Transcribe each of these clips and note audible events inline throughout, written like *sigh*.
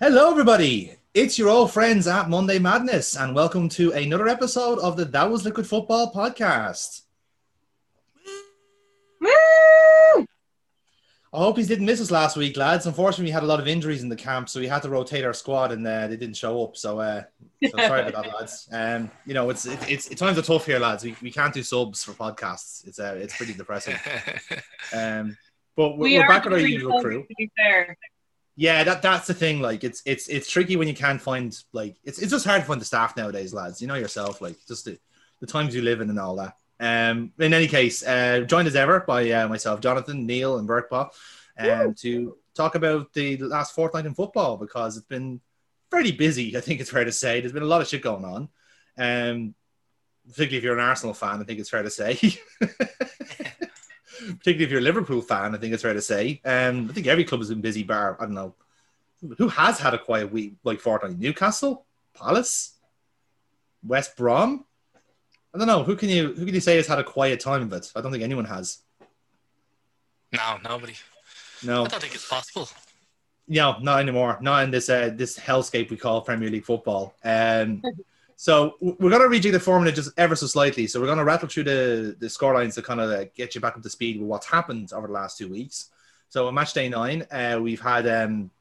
Hello, everybody. It's your old friends at Monday Madness, and welcome to another episode of the That Was Liquid Football podcast. Woo! I hope you didn't miss us last week, lads. Unfortunately, we had a lot of injuries in the camp, so we had to rotate our squad, and uh, they didn't show up. So, uh, so *laughs* sorry about that, lads. Um, you know, it's it, it's it's times are tough here, lads. We, we can't do subs for podcasts. It's uh, it's pretty depressing. *laughs* Um, but we're, We we're back with our usual crew. To be fair. Yeah, that that's the thing. Like, it's it's it's tricky when you can't find like it's it's just hard to find the staff nowadays, lads. You know yourself, like just the, the times you live in and all that. Um, in any case, uh, joined as ever by uh, myself, Jonathan, Neil, and Burkpaw, um, to talk about the last fortnight in football because it's been pretty busy. I think it's fair to say there's been a lot of shit going on. Um, particularly if you're an Arsenal fan, I think it's fair to say. *laughs* particularly if you're a Liverpool fan, I think it's fair to say. Um, I think every club has been busy. Bar, I don't know, who has had a quiet week like fortnight? Newcastle, Palace, West Brom. I don't know. Who can you who can you say has had a quiet time of it? I don't think anyone has. No, nobody. No, I don't think it's possible. no, not anymore. Not in this uh, this hellscape we call Premier League football. Um, *laughs* so we're gonna rejig the formula just ever so slightly. So we're gonna rattle through the the scorelines to kind of get you back up to speed with what's happened over the last two weeks. So on match day nine, uh, we've had um,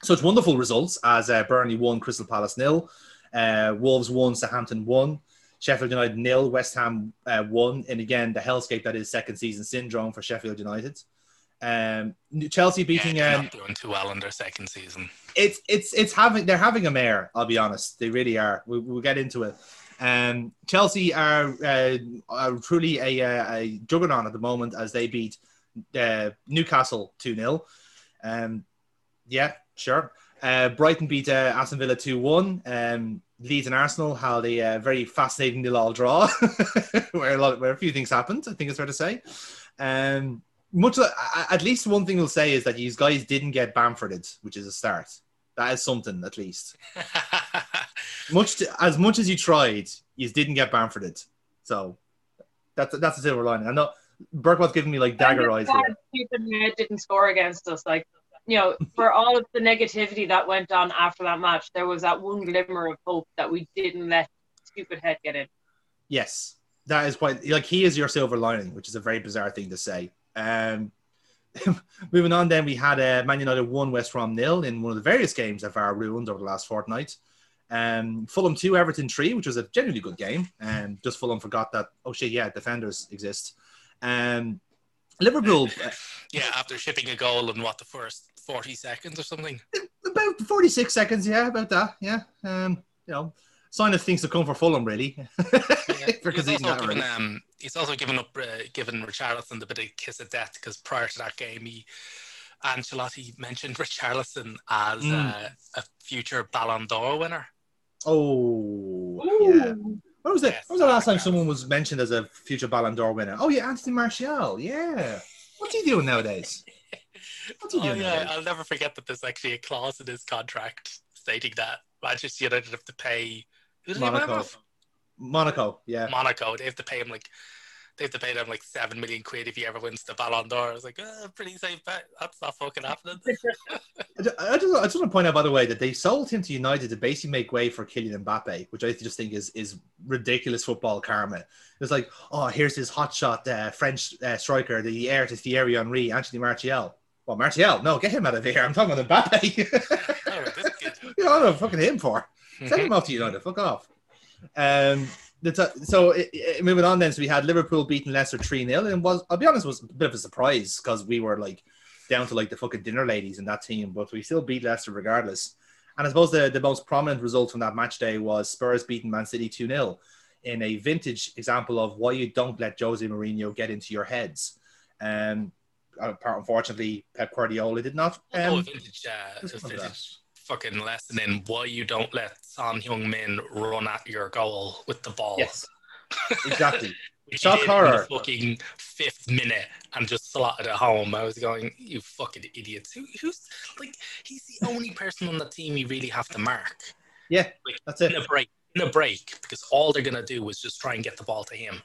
such wonderful results as uh, Burnley won, Crystal Palace nil, uh, Wolves won, Southampton won. Sheffield United nil, West Ham uh, won, and again the hellscape that is second season syndrome for Sheffield United. Um, Chelsea beating yeah, they're um, not doing too well in their second season. It's it's it's having they're having a mare. I'll be honest, they really are. We, we'll get into it. Um, Chelsea are, uh, are truly a, uh, a juggernaut at the moment as they beat uh, Newcastle two 0 Um, yeah, sure. Uh, Brighton beat uh, Aston Villa two one. Um, Leeds and Arsenal had a uh, very fascinating nil all draw, *laughs* where a lot where a few things happened. I think it's fair to say. Um, much at least one thing we'll say is that these guys didn't get Bamforded, which is a start. That is something at least. *laughs* Much to, as much as you tried, you didn't get Bamforded. So that's that's a silver lining. I know Burkwell's giving me like dagger eyes. Ned didn't score against us. Like, you know, for all of the negativity that went on after that match, there was that one glimmer of hope that we didn't let stupid head get in. Yes, that is quite like he is your silver lining, which is a very bizarre thing to say. Um, *laughs* moving on, then we had uh, Man United one West Brom nil in one of the various games that are ruined over the last fortnight. Um, Fulham two Everton three, which was a genuinely good game, and just Fulham forgot that oh shit yeah defenders exist. Um, Liverpool uh, *laughs* yeah, after shipping a goal in what the first forty seconds or something. about forty six seconds, yeah, about that, yeah. Um, you know, sign of things to come for Fulham really. *laughs* For he's, conceding also that given, um, he's also given up, uh, given Richarlison the bit of kiss of death because prior to that game, he Ancelotti mentioned *laughs* Richarlison as Mm. uh, a future Ballon d'Or winner. Oh, yeah. When was it? Yes, when was the last time someone was mentioned as a future Ballon d'Or winner? Oh yeah, Anthony Martial. Yeah. What's he doing nowadays? *laughs* What's he Oh doing yeah, nowadays? I'll never forget that there's actually a clause in his contract stating that Manchester United have to pay who did he Monaco. Monaco. Yeah. Monaco. They have to pay him like they have to pay them like seven million quid if he ever wins the Ballon d'Or. I was like, oh, pretty safe bet. That's not fucking happening. *laughs* I ju- I just, I just want to point out, by the way, that they sold him to United to basically make way for Kylian Mbappe, which I just think is is ridiculous football karma. It's like, oh, here's this hotshot uh, French uh, striker, the heir to Thierry Henry, Anthony Martial. Well, Martial, no, get him out of here. I'm talking about Mbappe. *laughs* Oh, this kid. you know, what I'm fucking him for. Send him off to United. Fuck off. Um, so i i moving on then, so we had Liverpool beating Leicester 3 0. And was, I'll be honest, was a bit of a surprise because we were like down to like the fucking dinner ladies in that team, but we still beat Leicester regardless. And I suppose the, the most prominent result from that match day was Spurs beating Man City 2 0 in a vintage example of why you don't let Jose Mourinho get into your heads. Um, unfortunately, Pep Guardiola did not. oh, Um, vintage, uh, a just remember vintage fucking lesson in why you don't let Son Heung Min run at your goal with the ball. yes, *laughs* exactly. Shock in the horror. fucking fifth minute and just slotted it home. I was going, you fucking idiots. Who, who's like, he's the only person on the team you really have to mark. Yeah, Like, that's it. in a break, in a break, because all they're gonna do is just try and get the ball to him.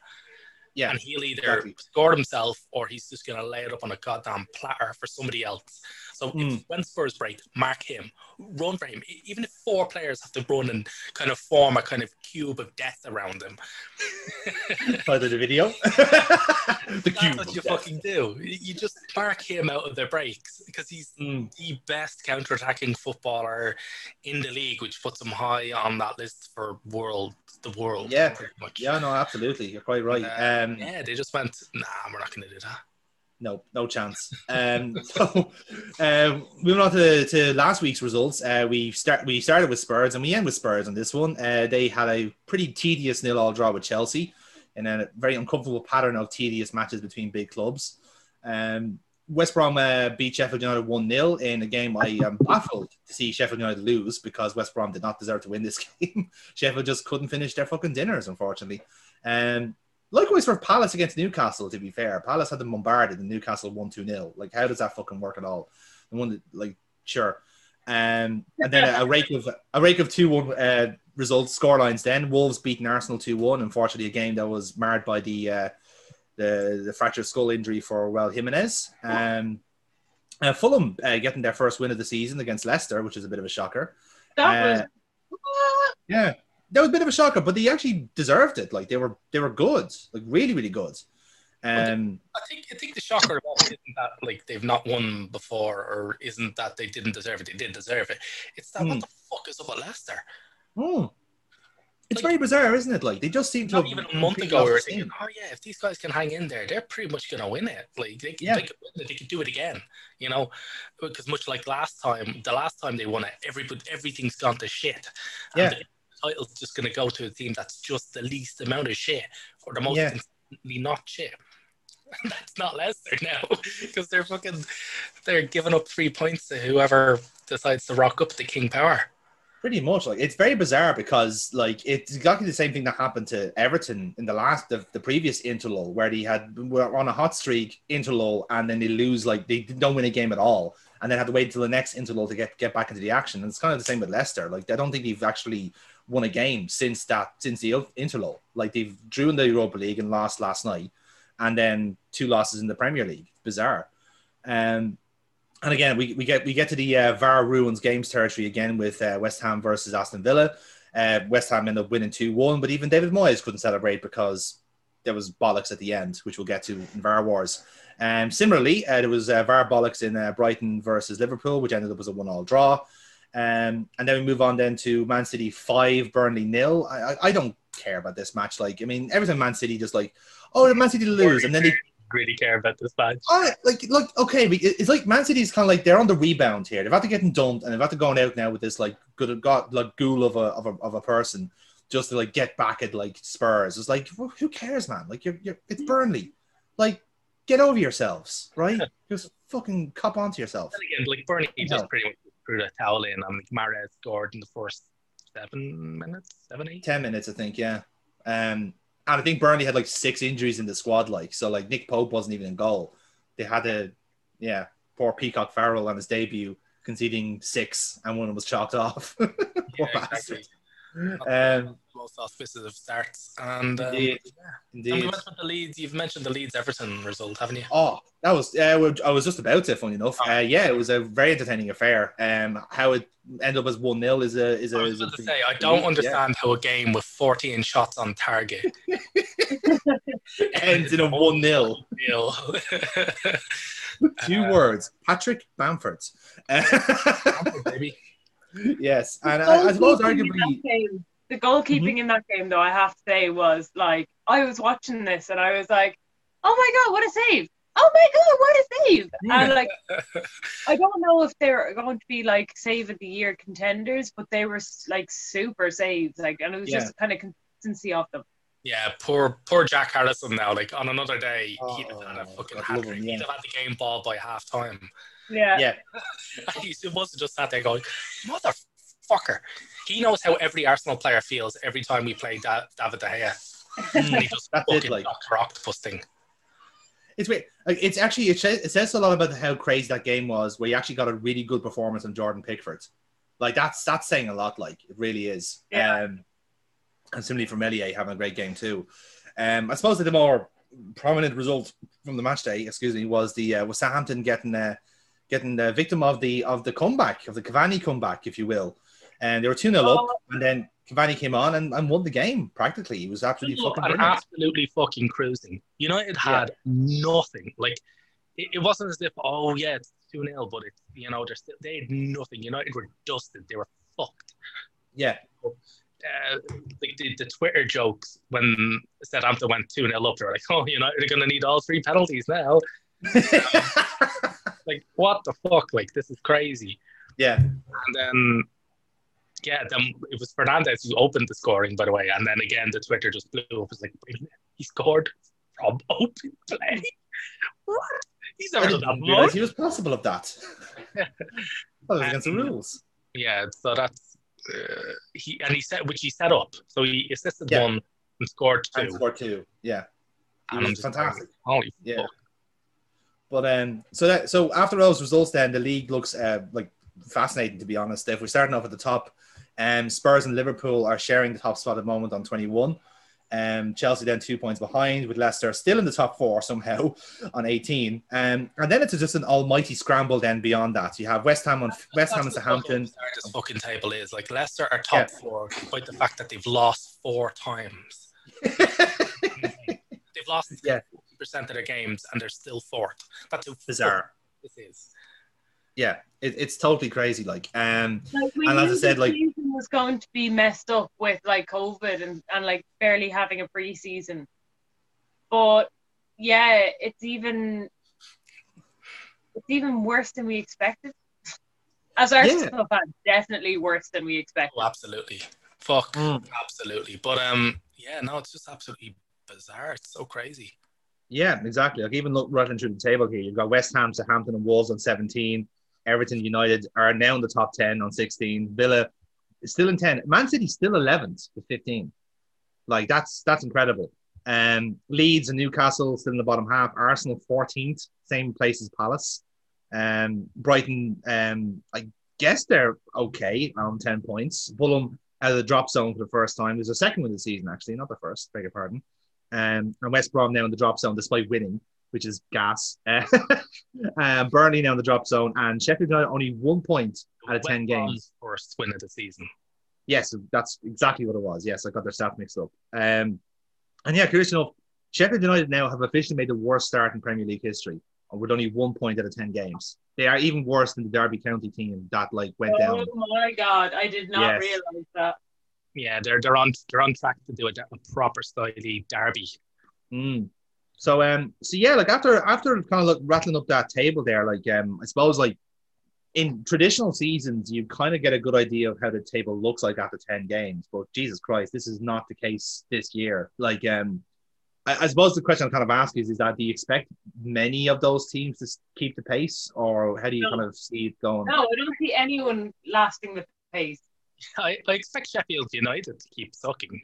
Yeah, and he'll either exactly. score himself or he's just going to lay it up on a goddamn platter for somebody else. So Mm. if, when Spurs break, mark him, run for him. Even if four players have to run and kind of form a kind of cube of death around him, *laughs* By the video. *laughs* the that's cube. what of you death. fucking do. You just mark him out of their breaks because he's Mm. the best counter-attacking footballer in the league, which puts him high on that list for world, the world. Yeah. pretty much. Yeah, no, absolutely. You're quite right. Uh, Um, Yeah, they just went, nah, we're not going to do that. No, no chance. Um, *laughs* so, um, moving on to, to last week's results, uh, we start we started with Spurs and we end with Spurs on this one. Uh, they had a pretty tedious nil-all draw with Chelsea, in a very uncomfortable pattern of tedious matches between big clubs. Um, West Brom uh, beat Sheffield United one 0 in a game I am baffled to see Sheffield United lose because West Brom did not deserve to win this *laughs* game. Sheffield just couldn't finish their fucking dinners, unfortunately. Um, Likewise for Palace against Newcastle, to be fair. Palace had them bombarded and Newcastle 1 2 0. Like, how does that fucking work at all? The one that, like, sure. Um, and then a, a rake of a rake of 2 1 uh, results, scorelines then. Wolves beating Arsenal 2 1. Unfortunately, a game that was marred by the uh, the, the fractured skull injury for Well Jimenez. Um, uh, Fulham uh, getting their first win of the season against Leicester, which is a bit of a shocker. That Uh, was Yeah, that was a bit of a shocker, but they actually deserved it. Like they were, they were good, like really, really good. Um, I think I think the shocker about it isn't that like they've not won before, or isn't that they didn't deserve it. They did deserve it. It's that Hmm. what the fuck is up with Leicester? hmm. it's Like- very bizarre, isn't it? Like they just seem to. Not have even a month ago, we were thinking, oh yeah, if these guys can hang in there, they're pretty much going to win it. Like they, could Yeah. they could win it, they could do it again. You know, because much like last time, the last time they won it, everybody everything's gone to shit. And Yeah. the title's just going to go to a team that's just the least amount of shit or the most Yeah. consistently not shit. *laughs* that's not Leicester now *laughs* because they're fucking they're giving up three points to whoever decides to rock up the King Power. Pretty much, like it's very bizarre because like it's exactly the same thing that happened to Everton in the last the, the previous interlull where they had were on a hot streak interlull and then they lose like they don't win a game at all and then have to wait until the next interlull to get get back into the action. And it's kind of the same with Leicester. Like I don't think they've actually won a game since that since the interlull. Like they've drew in the Europa League and lost last night, and then two losses in the Premier League. Bizarre. Um, and again, we, we get we get to the uh, VAR ruins games territory again with uh, West Ham versus Aston Villa. Uh, West Ham ended up winning two one, but even David Moyes couldn't celebrate because there was bollocks at the end, which we'll get to in VAR wars. Um, similarly, uh, there was uh, VAR bollocks in uh, Brighton versus Liverpool, which ended up as a one all draw. Um, and then we move on then to Man City five, Burnley nil. I, I, I don't care about this match. Like, I mean, every time Man City just like, oh, did Man City lose, and then they *laughs* Really care about this match. Like, look, okay, it's like Man City's kind of like they're on the rebound here. They've had to get dumped, and they've had to go out now with this like good got like ghoul of a, of a of a person just to like get back at like Spurs. It's like who who cares, man? Like you're, you're it's Burnley. Like get over yourselves, right? *laughs* just fucking cop onto yourself. And again, like Burnley No. just pretty much threw the towel in, and Mahrez scored in the first seven minutes, seven eight. Ten minutes, I think, yeah. Um, and I think Burnley had like six injuries in the squad, like so. Like Nick Pope wasn't even in goal. They had a yeah, poor Peacock Farrell on his debut conceding six, and one was chalked off. *laughs* Poor Yeah, bastard. exactly. Um, Most auspicious of starts, and um, Indeed. yeah. And we indeed. went with the Leeds. You've mentioned the Leeds Everton result, haven't you? Oh, that was yeah. I was just about to. Funny enough, uh, yeah, it was a very entertaining affair. Um, how it ended up as one 0 is a is a. I was Is a going to say, I don't yeah. understand how a game with 14 shots on target *laughs* ends in a one 0 deal. Two *laughs* Uh, words: Patrick Bamford. baby. Yes, and I, I suppose Goalkeeping in arguably, that game- the goalkeeping mm-hmm. in that game, though, I have to say, was like I was watching this and I was like, "Oh my god, what a save! Oh my god, what a save!" And like, *laughs* I don't know if they're going to be like save of the year contenders, but they were like super saves, like, and it was Yeah. just kind of consistency of them. Yeah, poor poor Jack Harrison now. Like on another day, he'd have had a Oh, fucking hat trick. him, He'd have had the game ball by half time. Yeah, yeah, *laughs* he must have just sat there going, "Motherfucker!" He knows how every Arsenal player feels every time we play da- David De Gea, and he just *laughs* That's it, fucking like- Doctor Octopus thing. it's weird. It's actually it says, it says a lot about how crazy that game was, where you actually got a really good performance on Jordan Pickford. Like that's that's saying a lot. Like it really is. Yeah. Um, and similarly for Meslier having a great game too. Um, I suppose that the more prominent result from the match day, excuse me, was the uh, was Southampton getting uh, getting the victim of the of the comeback of the Cavani comeback, if you will. And they were 2 0 Oh. up, and then Cavani came on and, and won the game practically. He was absolutely fucking and absolutely fucking cruising. United had nothing. Like it, it wasn't as if oh yeah it's two 0 but it's you know they're still, they had nothing. United were dusted. They were fucked. Yeah. Uh, the, the, the Twitter jokes when Southampton went 2 0 up, they were like, oh, United are going to need all three penalties now. Like, what the fuck? Like, this is crazy. yeah. And then, yeah, then it was Fernandes who opened the scoring, by the way. And then again, the Twitter just blew up. It was like, wait a minute, he scored from *laughs* open play. What? He's never done that he was possible of that. *laughs* that was against the Um, rules. Yeah, so that's uh, he and he set which he set up. So he assisted Yeah. one and scored two. And scored two. Yeah. He And was fantastic. like, Holy Yeah. fuck. But um, so that so after those results, then the league looks uh, like fascinating to be honest. If we're starting off at the top, um, Spurs and Liverpool are sharing the top spot at the moment on 21. Um, Chelsea then two points behind, with Leicester still in the top four somehow *laughs* on 18. Um, and then it's just an almighty scramble. Then beyond that, you have West Ham on West Ham and Southampton. This fucking table is like Leicester are top four despite the fact that they've lost four times. *laughs* They've lost Yeah. Percent of their games and they're still fourth. That's how Bizarre. this is. Yeah, it, it's totally crazy. Like, um, Like, And as I said, like- season was going to be messed up with like COVID and, and like barely having a preseason. But yeah, it's even it's even worse than we expected. As Arsenal fans, definitely worse than we expected. Oh, absolutely. Fuck, Mm. absolutely. But um, yeah, no, it's just absolutely bizarre. It's so crazy. Yeah, exactly. Like even look rattling through the table here, you've got West Ham, Southampton, and Wolves on 17. Everton United are now in the top 10 on 16. Villa is still in 10. Man City still 11th with 15. Like that's that's incredible. Um, Leeds and Newcastle still in the bottom half. Arsenal 14th, same place as Palace. Um, Brighton, um, I guess they're okay on 10 points. Fulham out of the drop zone for the first time. There's a second of the season, actually, not the first, beg your pardon. Um, and West Brom now in the drop zone despite winning, which is gas. Uh, *laughs* um, Burnley now in the drop zone, and Sheffield United only one point out of 10 West Brom's games. First win of the season. Yes, that's exactly what it was. Yes, I got their stats mixed up. Um, and yeah, curious enough, Sheffield United now have officially made the worst start in Premier League history, with only one point out of 10 games. They are even worse than the Derby County team that like went down. Oh my god, I did not Yes. realize that. Yeah, they're they're on they're on track to do a, a proper styly derby. Mm. So um so yeah, like after after kind of like rattling up that table there, like um I suppose like in traditional seasons you kind of get a good idea of how the table looks like after 10 games. But Jesus Christ, this is not the case this year. Like um I, I suppose the question I'm kind of asking is, is that do you expect many of those teams to keep the pace or how do you No. kind of see it going? No, I don't see anyone lasting the pace. *laughs* I, I expect Sheffield United to keep sucking.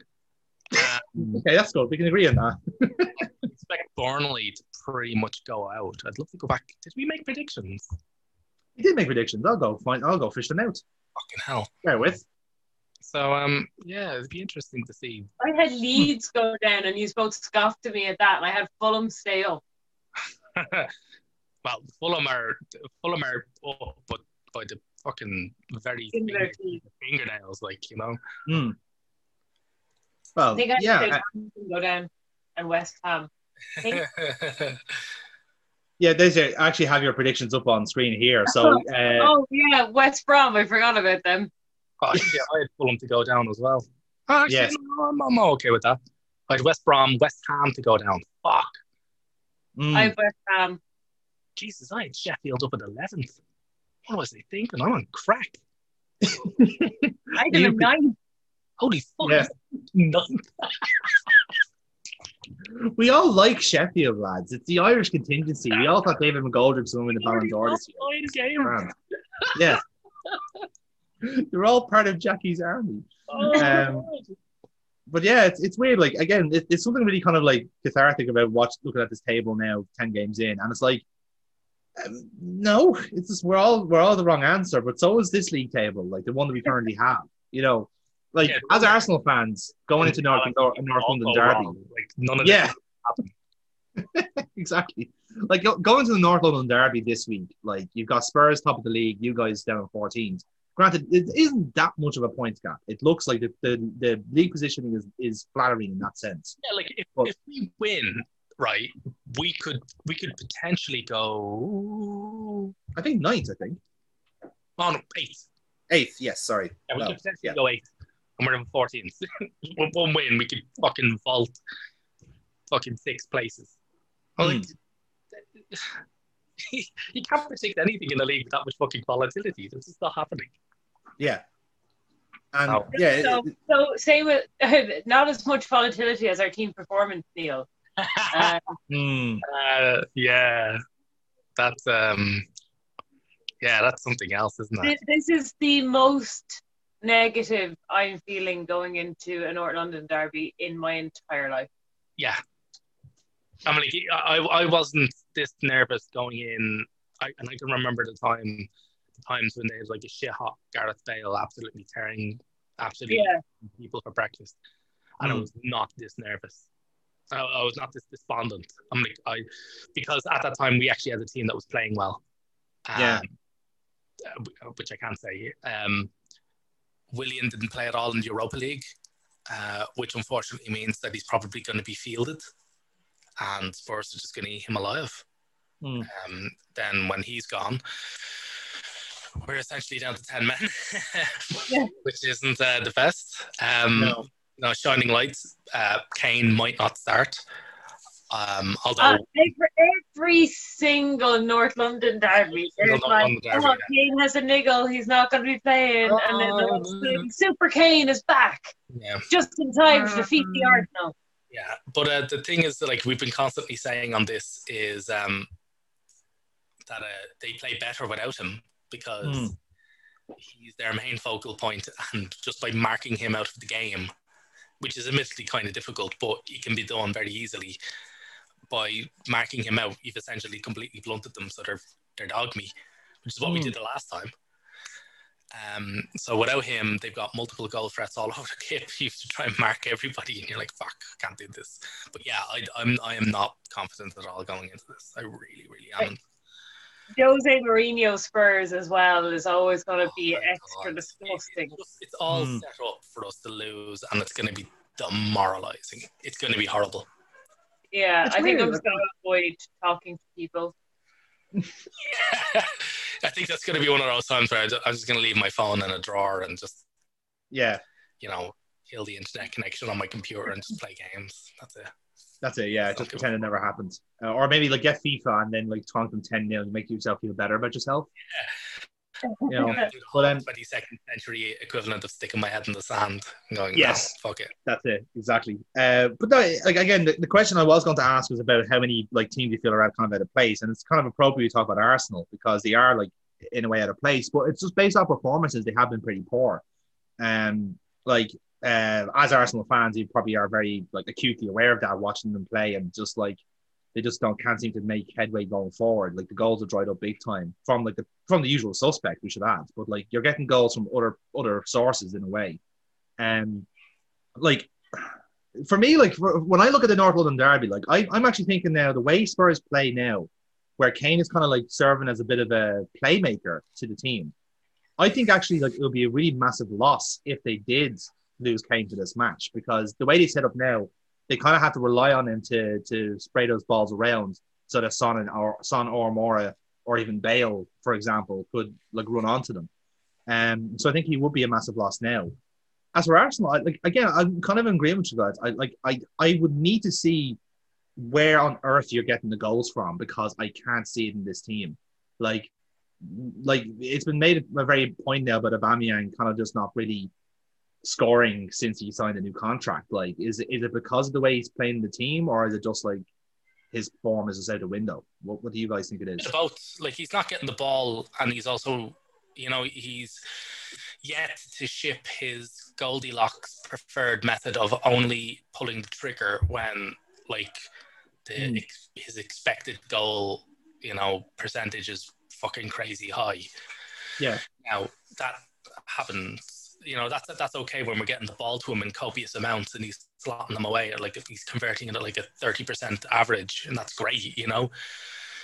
Uh, Okay, that's good. We can agree on that. *laughs* I expect Burnley to pretty much go out. I'd love to go back. Did we make predictions? We did make predictions. I'll go find I'll go fish them out. Fucking hell. Bear with. So um yeah, it'd be interesting to see. I had Leeds go down and you both scoffed at me at that, and I had Fulham stay up. *laughs* well, Fulham are Fulham are up, but by the fucking very In their finger- fingernails, like you know. Hmm. Well, They got yeah, to go down and West Ham. *laughs* Yeah, there's your, actually have your predictions up on screen here. So *laughs* uh, oh yeah, West Brom. I forgot about them. Oh, yeah, I had Fulham to go down as well. Actually, Yes. no, I'm, I'm okay with that. I had West Brom, West Ham to go down. Fuck. mm, I have West Ham. Jesus, I had Sheffield up at 11th. What was I thinking? I'm on crack. *laughs* I had them You at nine. Holy fuck. Yeah. Nothing. we all like Sheffield lads. It's the Irish contingency. We all thought David McGoldrick was going to win the Ballon d'Or this year. Yeah, *laughs* they're all part of Jackie's army. Oh, Um, But yeah, it's, it's weird. Like again, it, it's something really kind of like cathartic about watch looking at this table now, ten games in, and it's like, um, no, it's just we're all we're all the wrong answer. But so is this league table, like the one that we currently have. You know, like Yeah. as Arsenal fans going into North North, North London Derby. wrong. Like none of Yeah. *laughs* exactly. Like go, going to the North London Derby this week, like you've got Spurs top of the league, you guys down 14th. Granted, it isn't that much of a points gap. It looks like the, the, the league positioning is, is flattering in that sense. Yeah, like if, But- if we win, right, we could we could potentially go I think ninth, I think. Oh, on eighth. Eighth, yes, sorry. Yeah, we No, could potentially yeah. go eighth, and we're in fourteenth. *laughs* With one win, we could fucking vault fucking six places. I'm Like, *sighs* you can't predict anything in the league with that much fucking volatility. This is not happening. Yeah. And Oh. yeah, it- So, so say with *laughs* not as much volatility as our team performance, Neil. Uh, hmm, Uh, yeah, that's um, yeah, that's something else, isn't it? thi- this is the most negative I'm feeling going into a North London derby in my entire life. Yeah, I mean, I I wasn't this nervous going in, I, and I can remember the time times when they had like a shit hot Gareth Bale absolutely tearing absolutely Yeah, people for breakfast, and I Mm. was not this nervous. I, I was not this despondent. I'm like I because at that time we actually had a team that was playing well. Yeah. Um, uh, which I can't say. Um, Willian didn't play at all in the Europa League, uh, which unfortunately means that he's probably going to be fielded, and Spurs are just going to eat him alive. hmm. Um, then when he's gone, we're essentially down to ten men, *laughs* Yeah. which isn't uh, the best. Um, No. No, shining lights. Uh, Kane might not start. Um, although uh, every, every single North London derby, there's North like, London derby, oh, Kane has a niggle, he's not going to be playing, and then Oh, the. Super Kane is back yeah, just in time to defeat the Arsenal. yeah. But uh, the thing is that like we've been constantly saying on this is um, that uh, they play better without him because Mm. he's their main focal point, and just by marking him out of the game, which is admittedly kind of difficult, but it can be done very easily. By marking him out, you've essentially completely blunted them, so they're they're dog me, which is what we Mm. did the last time. Um, so without him, they've got multiple goal threats all *laughs* over the kit. You have to try and mark everybody, and you're like, "Fuck, I can't do this." But yeah, I, I'm I am not confident at all going into this. I really, really am. Jose Mourinho Spurs as well is always going to be Oh my extra God. disgusting. It's, it's all Mm. set up for us to lose, and it's going to be demoralizing. It's going to be horrible. Yeah, It's I think I'm just going to avoid talking to people. *laughs* I think that's going to be one of those times where I'm just going to leave my phone in a drawer and just, Yeah, you know, kill the internet connection on my computer and just play games. That's it. that's it. Yeah, just pretend it never happened. Uh, or maybe like get FIFA and then like taunt them 10 0 to make yourself feel better about yourself. Yeah. You know, Yeah, do the well then- 22nd century equivalent of sticking my head in the sand and going, Yes. no, fuck it. That's it, exactly. Uh, but no, like again, the, the question I was going to ask was about how many like teams you feel are out kind of out of place, and it's kind of appropriate to talk about Arsenal because they are like in a way out of place. But it's just based on performances; they have been pretty poor. Um, like uh, as Arsenal fans, you probably are very like acutely aware of that, watching them play, and just like they just don't can't seem to make headway going forward. Like the goals are dried up big time from like the from the usual suspect, we should add, but like you're getting goals from other other sources in a way. Um, like for me, like for, when I look at the North London Derby, like I, I'm actually thinking now the way Spurs play now, where Kane is kind of like serving as a bit of a playmaker to the team. I think actually like it would be a really massive loss if they did lose Kane to this match because the way they set up now, they kind of have to rely on him to to spray those balls around so that Son and or Son or Moura or even Bale, for example, could like run onto them. Um, so I think he would be a massive loss now. As for Arsenal, I, like again, I'm kind of in agreement with guys. I like I I would need to see where on earth you're getting the goals from because I can't see it in this team. Like, like it's been made a very point now about Aubameyang kind of just not really scoring since he signed a new contract. Like, is it is it because of the way he's playing the team, or is it just like his form is just out the window? What What do you guys think it is? About like he's not getting the ball, and he's also, you know, he's yet to ship his Goldilocks preferred method of only pulling the trigger when like the Hmm. ex- his expected goal, you know, percentage is fucking crazy high. Yeah. Now that happens, you know that's that's okay when we're getting the ball to him in copious amounts and he's slotting them away at like if he's converting it at like a thirty percent average and that's great, you know.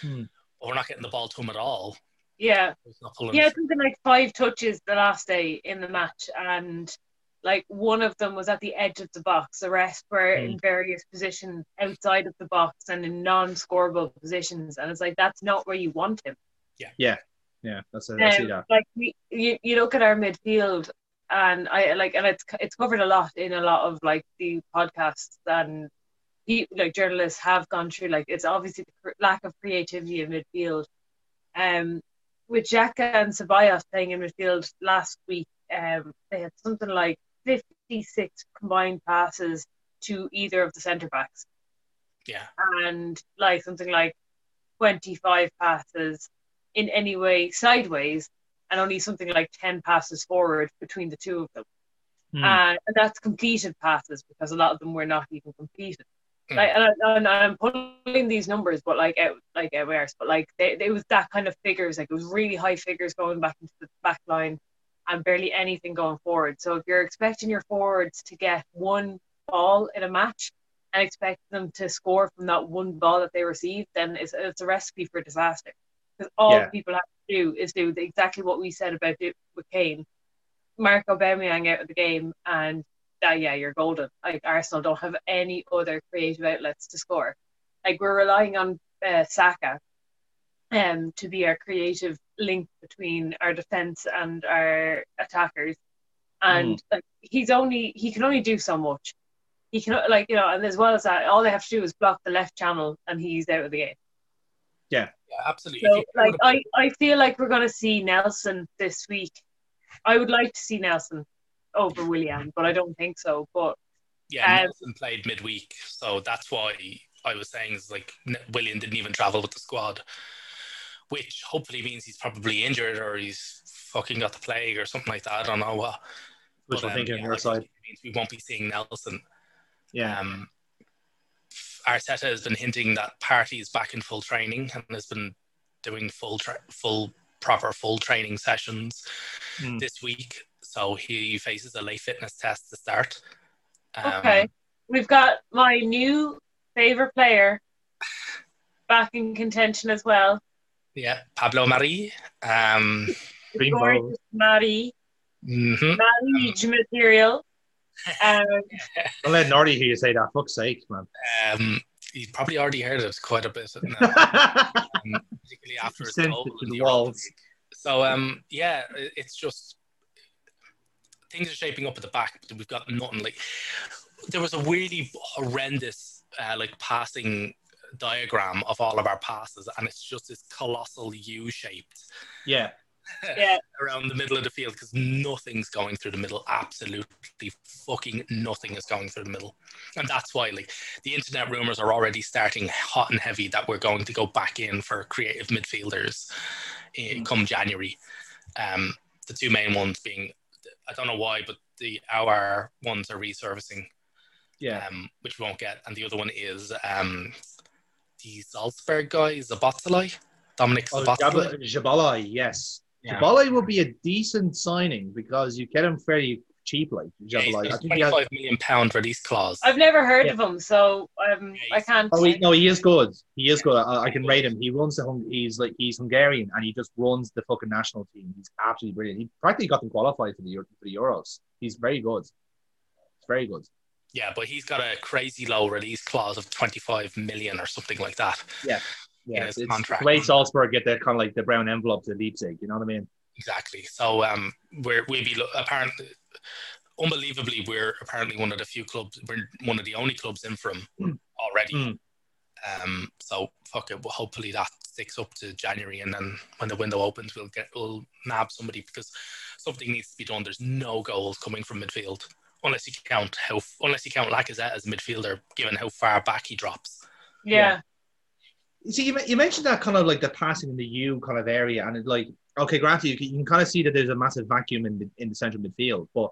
Hmm. But we're not getting the ball to him at all. Yeah, He's not pulling he it had something like five touches the last day in the match, and like one of them was at the edge of the box. The rest were in various positions outside of the box and in non-scoreable positions. And it's like that's not where you want him. Yeah, yeah yeah, that's it. I see Um, that. like we, you, you look at our midfield, and I like, and it's it's covered a lot in a lot of like the podcasts and he, like journalists have gone through. Like it's obviously the cr- lack of creativity in midfield. Um, with Xhaka and Ceballos playing in midfield last week, um, they had something like 56 combined passes to either of the centre backs Yeah. and like something like 25 passes in any way sideways and only something like 10 passes forward between the two of them. Uh, and that's completed passes because a lot of them were not even completed. Hmm. Like, and, I, and I'm pulling these numbers, but like out, like worse, but like they, it was that kind of figures. Like it was really high figures going back into the back line, and barely anything going forward. So if you're expecting your forwards to get one ball in a match and expect them to score from that one ball that they received, then it's, it's a recipe for disaster. Because all Yeah. people have to do is do exactly what we said about it with Kane. Mark Aubameyang out of the game, and uh, yeah, you're golden. Like Arsenal don't have any other creative outlets to score. Like we're relying on uh, Saka um, to be our creative link between our defense and our attackers, and like he's only he can only do so much. He can like you know, and as well as that, all they have to do is block the left channel, and he's out of the game. Yeah, absolutely. So If you- like I, I feel like we're gonna see Nelson this week. I would like to see Nelson over Willian, but I don't think so. But Yeah, Um, Nelson played midweek, so that's why I was saying is like Willian didn't even travel with the squad, which hopefully means he's probably injured or he's fucking got the plague or something like that. I don't know what. Which But, I um, think on yeah, your I side. means we won't be seeing Nelson. Yeah. Um, Arteta has been hinting that Partey is back in full training and has been doing full, tra- full, proper full training sessions Hmm. this week. So he faces a late fitness test to start. Um, okay, we've got my new favorite player back in contention as well. Yeah, Pablo Mari. Um, Green Gorgeous balls. Maddie, mhm. Maddie material. Um, Don't let Nordy hear you say that. Fuck's sake, man. um, he's probably already heard it quite a bit, now, *laughs* um, particularly after his goal to in the the walls. So, um, yeah, it's just things are shaping up at the back, but we've got nothing. Like there was a really horrendous, uh, like passing diagram of all of our passes, and it's just this colossal U-shaped yeah. Yeah, *laughs* around the middle of the field because nothing's going through the middle. Absolutely fucking nothing is going through the middle. And that's why like the internet rumors are already starting hot and heavy that we're going to go back in for creative midfielders eh, come January. Um, the two main ones being I don't know why, but the our ones are resurfacing, Yeah. um, which we won't get, and the other one is um, the Salzburg guy, Szoboszlai, Dominik Oh, Szoboszlai. Jab- yes. Yeah. Szoboszlai would be a decent signing because you get him fairly cheaply. like Yeah, he's Szoboszlai. got I a think he has, 25 million pound release clause. I've never heard Yeah. of him, so um, I can't. Oh, he, no, he is good. He is good. I, I can rate him. He runs the. Hung- He's like he's Hungarian, and he just runs the fucking national team. He's absolutely brilliant. He practically got them qualified for the for the Euros. He's very good. It's very good. Yeah, but he's got a crazy low release clause of 25 million or something like that. Yeah, Yeah, it's, it's it's contract. the way Salzburg get the kind of like the brown envelope to Leipzig. You know what I mean? Exactly. So um, we're we'll be apparently, unbelievably, we're apparently one of the few clubs. We're one of the only clubs in from him already. Mm. Um, so fuck it. Well, hopefully that sticks up to January, and then when the window opens, we'll get we'll nab somebody because something needs to be done. There's no goals coming from midfield unless you count how unless you count Lacazette as a midfielder, given how far back he drops. yeah. You See, you, you mentioned that kind of like the passing in the U kind of area, and it like okay, granted, you can, you can kind of see that there's a massive vacuum in the in the central midfield, but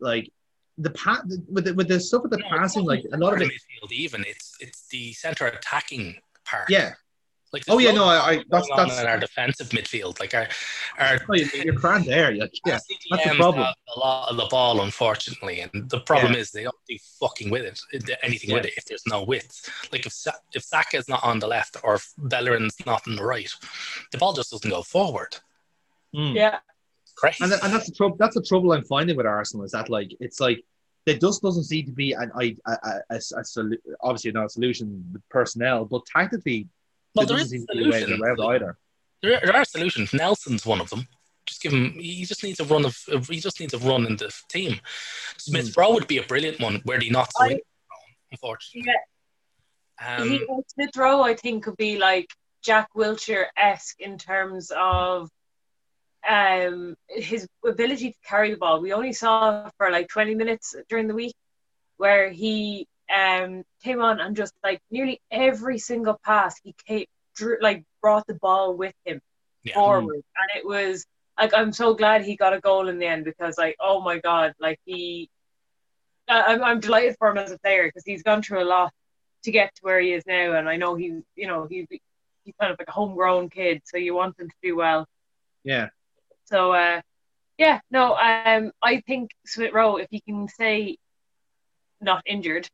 like the pa- with the, with the stuff with the it's passing, like a lot of it, midfield even it's it's the center attacking part. yeah. Like Oh yeah, no, I, I that's that's in our defensive midfield. Like our our oh, you- you're grand there. Like, *laughs* yeah, that's the problem. a lot of the ball, unfortunately. And the problem yeah. is they don't do fucking with it, anything yeah. with it, if there's no width. Like if if is not on the left or if Bellerin's not on the right, the ball just doesn't go forward. Mm. Yeah. Great. And, and that's the trouble. That's the trouble I'm finding with Arsenal is that like it's like there just doesn't seem to be an a, a, a, a, a obviously not a solution with personnel, but tactically well, there, there is a solution. either. There, there are solutions. Nelson's one of them just give him. He just needs a run of. He just needs a run in the team. Smith mm. Rowe would be a brilliant one. Where he not to win, unfortunately. Yeah. Um, he, Smith Rowe, I think, could be like Jack Wilshere esque in terms of um, his ability to carry the ball. We only saw for like 20 minutes during the week where he um, came on and just like nearly every single pass he came, drew, like brought the ball with him yeah. forward, and it was like I'm so glad he got a goal in the end because like oh my god like he I'm, I'm delighted for him as a player because he's gone through a lot to get to where he is now. And I know he's you know he's he's kind of like a homegrown kid so you want him to do well. Yeah. So uh yeah no um I think Smith Rowe if he can say not injured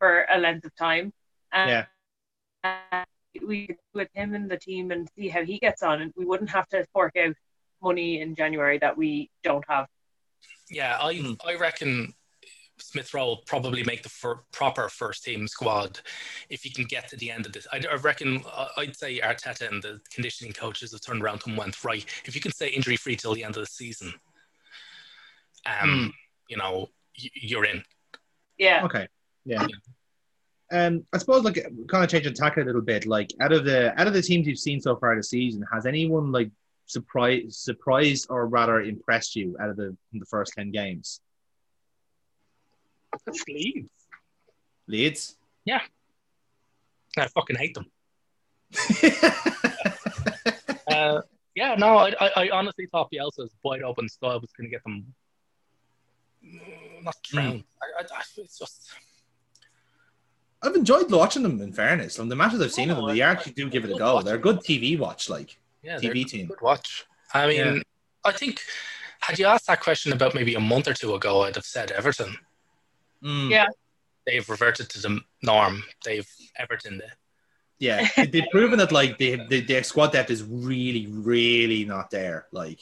for a length of time um, yeah uh, we with him and the team and see how he gets on and we wouldn't have to fork out money in January that we don't have. Yeah, I mm. I reckon Smith Rowe will probably make the fir- proper first team squad if he can get to the end of this. I, I reckon uh, I'd say Arteta and the conditioning coaches have turned around and went right. If you can stay injury free till the end of the season, um, mm. you know, y- you're in. Yeah. Okay. Yeah. Um, I suppose like kind of changing tack a little bit. Like out of the out of the teams you've seen so far this season, has anyone like surprised, surprised or rather impressed you out of the the first ten games? Leeds. Leeds. Yeah. I fucking hate them. *laughs* uh, yeah, no, I, I, I, honestly thought Bielsa was wide open, so I was going to get them not drowned. Mm. I, I, it's just. I've enjoyed watching them. In fairness, from the matches I've seen oh, of them, they actually do give it a go. They're a good TV watch. Like yeah, TV team. Good watch. I mean, yeah. I think had you asked that question about maybe a month or two ago, I'd have said Everton. Mm. Yeah, they've reverted to the norm. They've Everton there. Yeah, they've proven that like they, they, their squad depth is really, really not there. Like,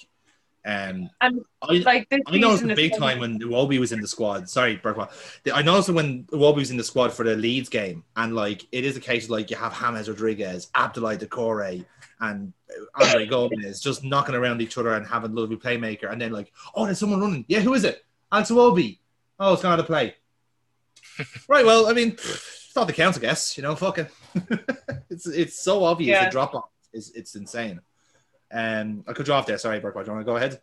um, and I, like I noticed the big time when Iwobi was in the squad. Sorry, Burkwa. I noticed when Iwobi was in the squad for the Leeds game, and like it is a case of like you have James Rodriguez, Abdoulaye Doucouré, and Andre *laughs* Gomes just knocking around each other and having a lovely playmaker, and then like, oh, there's someone running. Yeah, who is it? Ansuobi. Oh, it's going to play. *laughs* right. Well, I mean, it's not the count, I guess. You know, fucking. *laughs* it's it's so obvious yeah. the drop off is it's insane. Um, I could drop there. Sorry, Burke. Do you want to go ahead?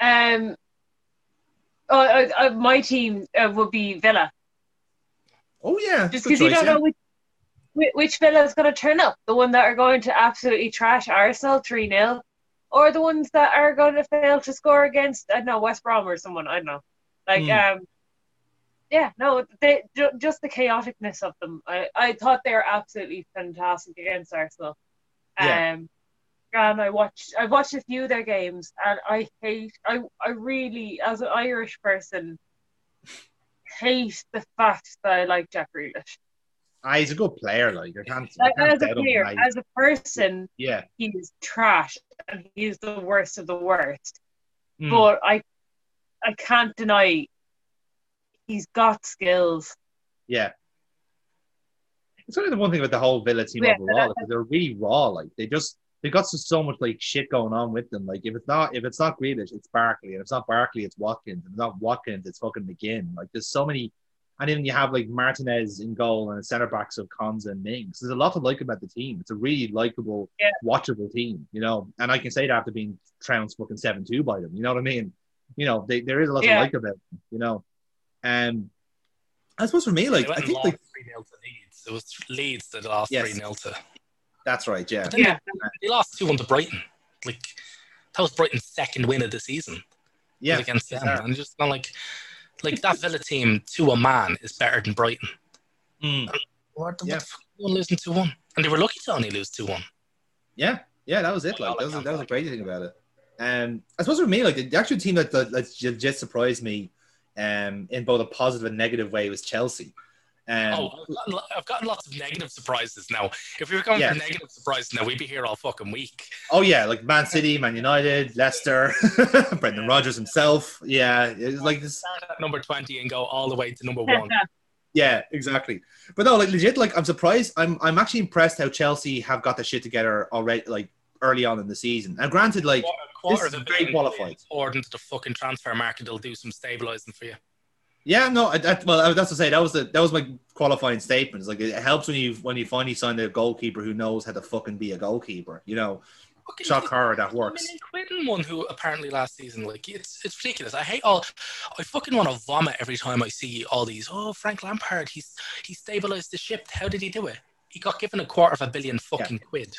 Um. Oh, uh, my team uh, would be Villa. Oh yeah, just because you don't yeah. know which which Villa is going to turn up? The one that are going to absolutely trash Arsenal 3 0, or the ones that are going to fail to score against, I don't know, West Brom or someone? I don't know. Like, mm. um, yeah, no, they, just the chaoticness of them. I, I thought they were absolutely fantastic against Arsenal. Yeah. Um, and I watched I watched a few of their games, and I hate I I really as an Irish person hate the fact that I like Jack Grealish. Ah, he's a good player. Like I can't. Like, I can't as a player, him, as a person, yeah, he's trash and he's the worst of the worst. Mm. But I, I can't deny he's got skills. Yeah. It's only the one thing about the whole Villa team yeah, overall because they're really raw. Like they just they got so, so much like shit going on with them. Like if it's not if it's not Grealish, it's Barkley, and if it's not Barkley, it's Watkins. If it's not Watkins, it's fucking McGinn. Like there's so many and then you have like Martinez in goal and centre backs of Konsa and Mings. There's a lot to like about the team. It's a really likable, yeah. watchable team, you know. And I can say that after being trounced fucking seven two by them. You know what I mean? You know, they, there is a lot yeah. to like about them, you know. And um, I suppose for me, like I think like three 0 to Leeds. It was Leeds that lost three yes. 0 to. That's right. Yeah. Yeah. They, they lost two one to Brighton. Like that was Brighton's second win of the season. Yeah. Against them, and just not like like that Villa team to a man is better than Brighton. Mm. What the yeah. fuck? One losing two one, and they were lucky to only lose two one. Yeah, yeah, that was it. Like that was, that was a crazy thing about it. Um, I suppose for me, like the actual team that that, that just surprised me, um, in both a positive and negative way was Chelsea. Um, oh, I've gotten, I've gotten, lots of negative surprises now. If we were going yeah. for negative surprises now, we'd be here all fucking week. Oh yeah, like Man City, Man United, Leicester, *laughs* Brendan Rodgers himself. Yeah, it's like this. Start at number twenty and go all the way to number one. *laughs* yeah, exactly. But no, like legit, like I'm surprised. I'm I'm actually impressed how Chelsea have got the shit together already, like early on in the season. And granted, like quarter this is very qualified. Or into the fucking transfer market, they'll do some stabilizing for you. Yeah, no, I, well, that's to say that was the that was my qualifying statement. It's like it helps when you when you finally sign a goalkeeper who knows how to fucking be a goalkeeper. You know, okay, shock horror that works. Quinton one who apparently last season, like it's it's ridiculous. I hate all. I fucking want to vomit every time I see all these. Oh, Frank Lampard, he's he stabilized the ship. How did he do it? He got given a quarter of a billion fucking yeah. quid.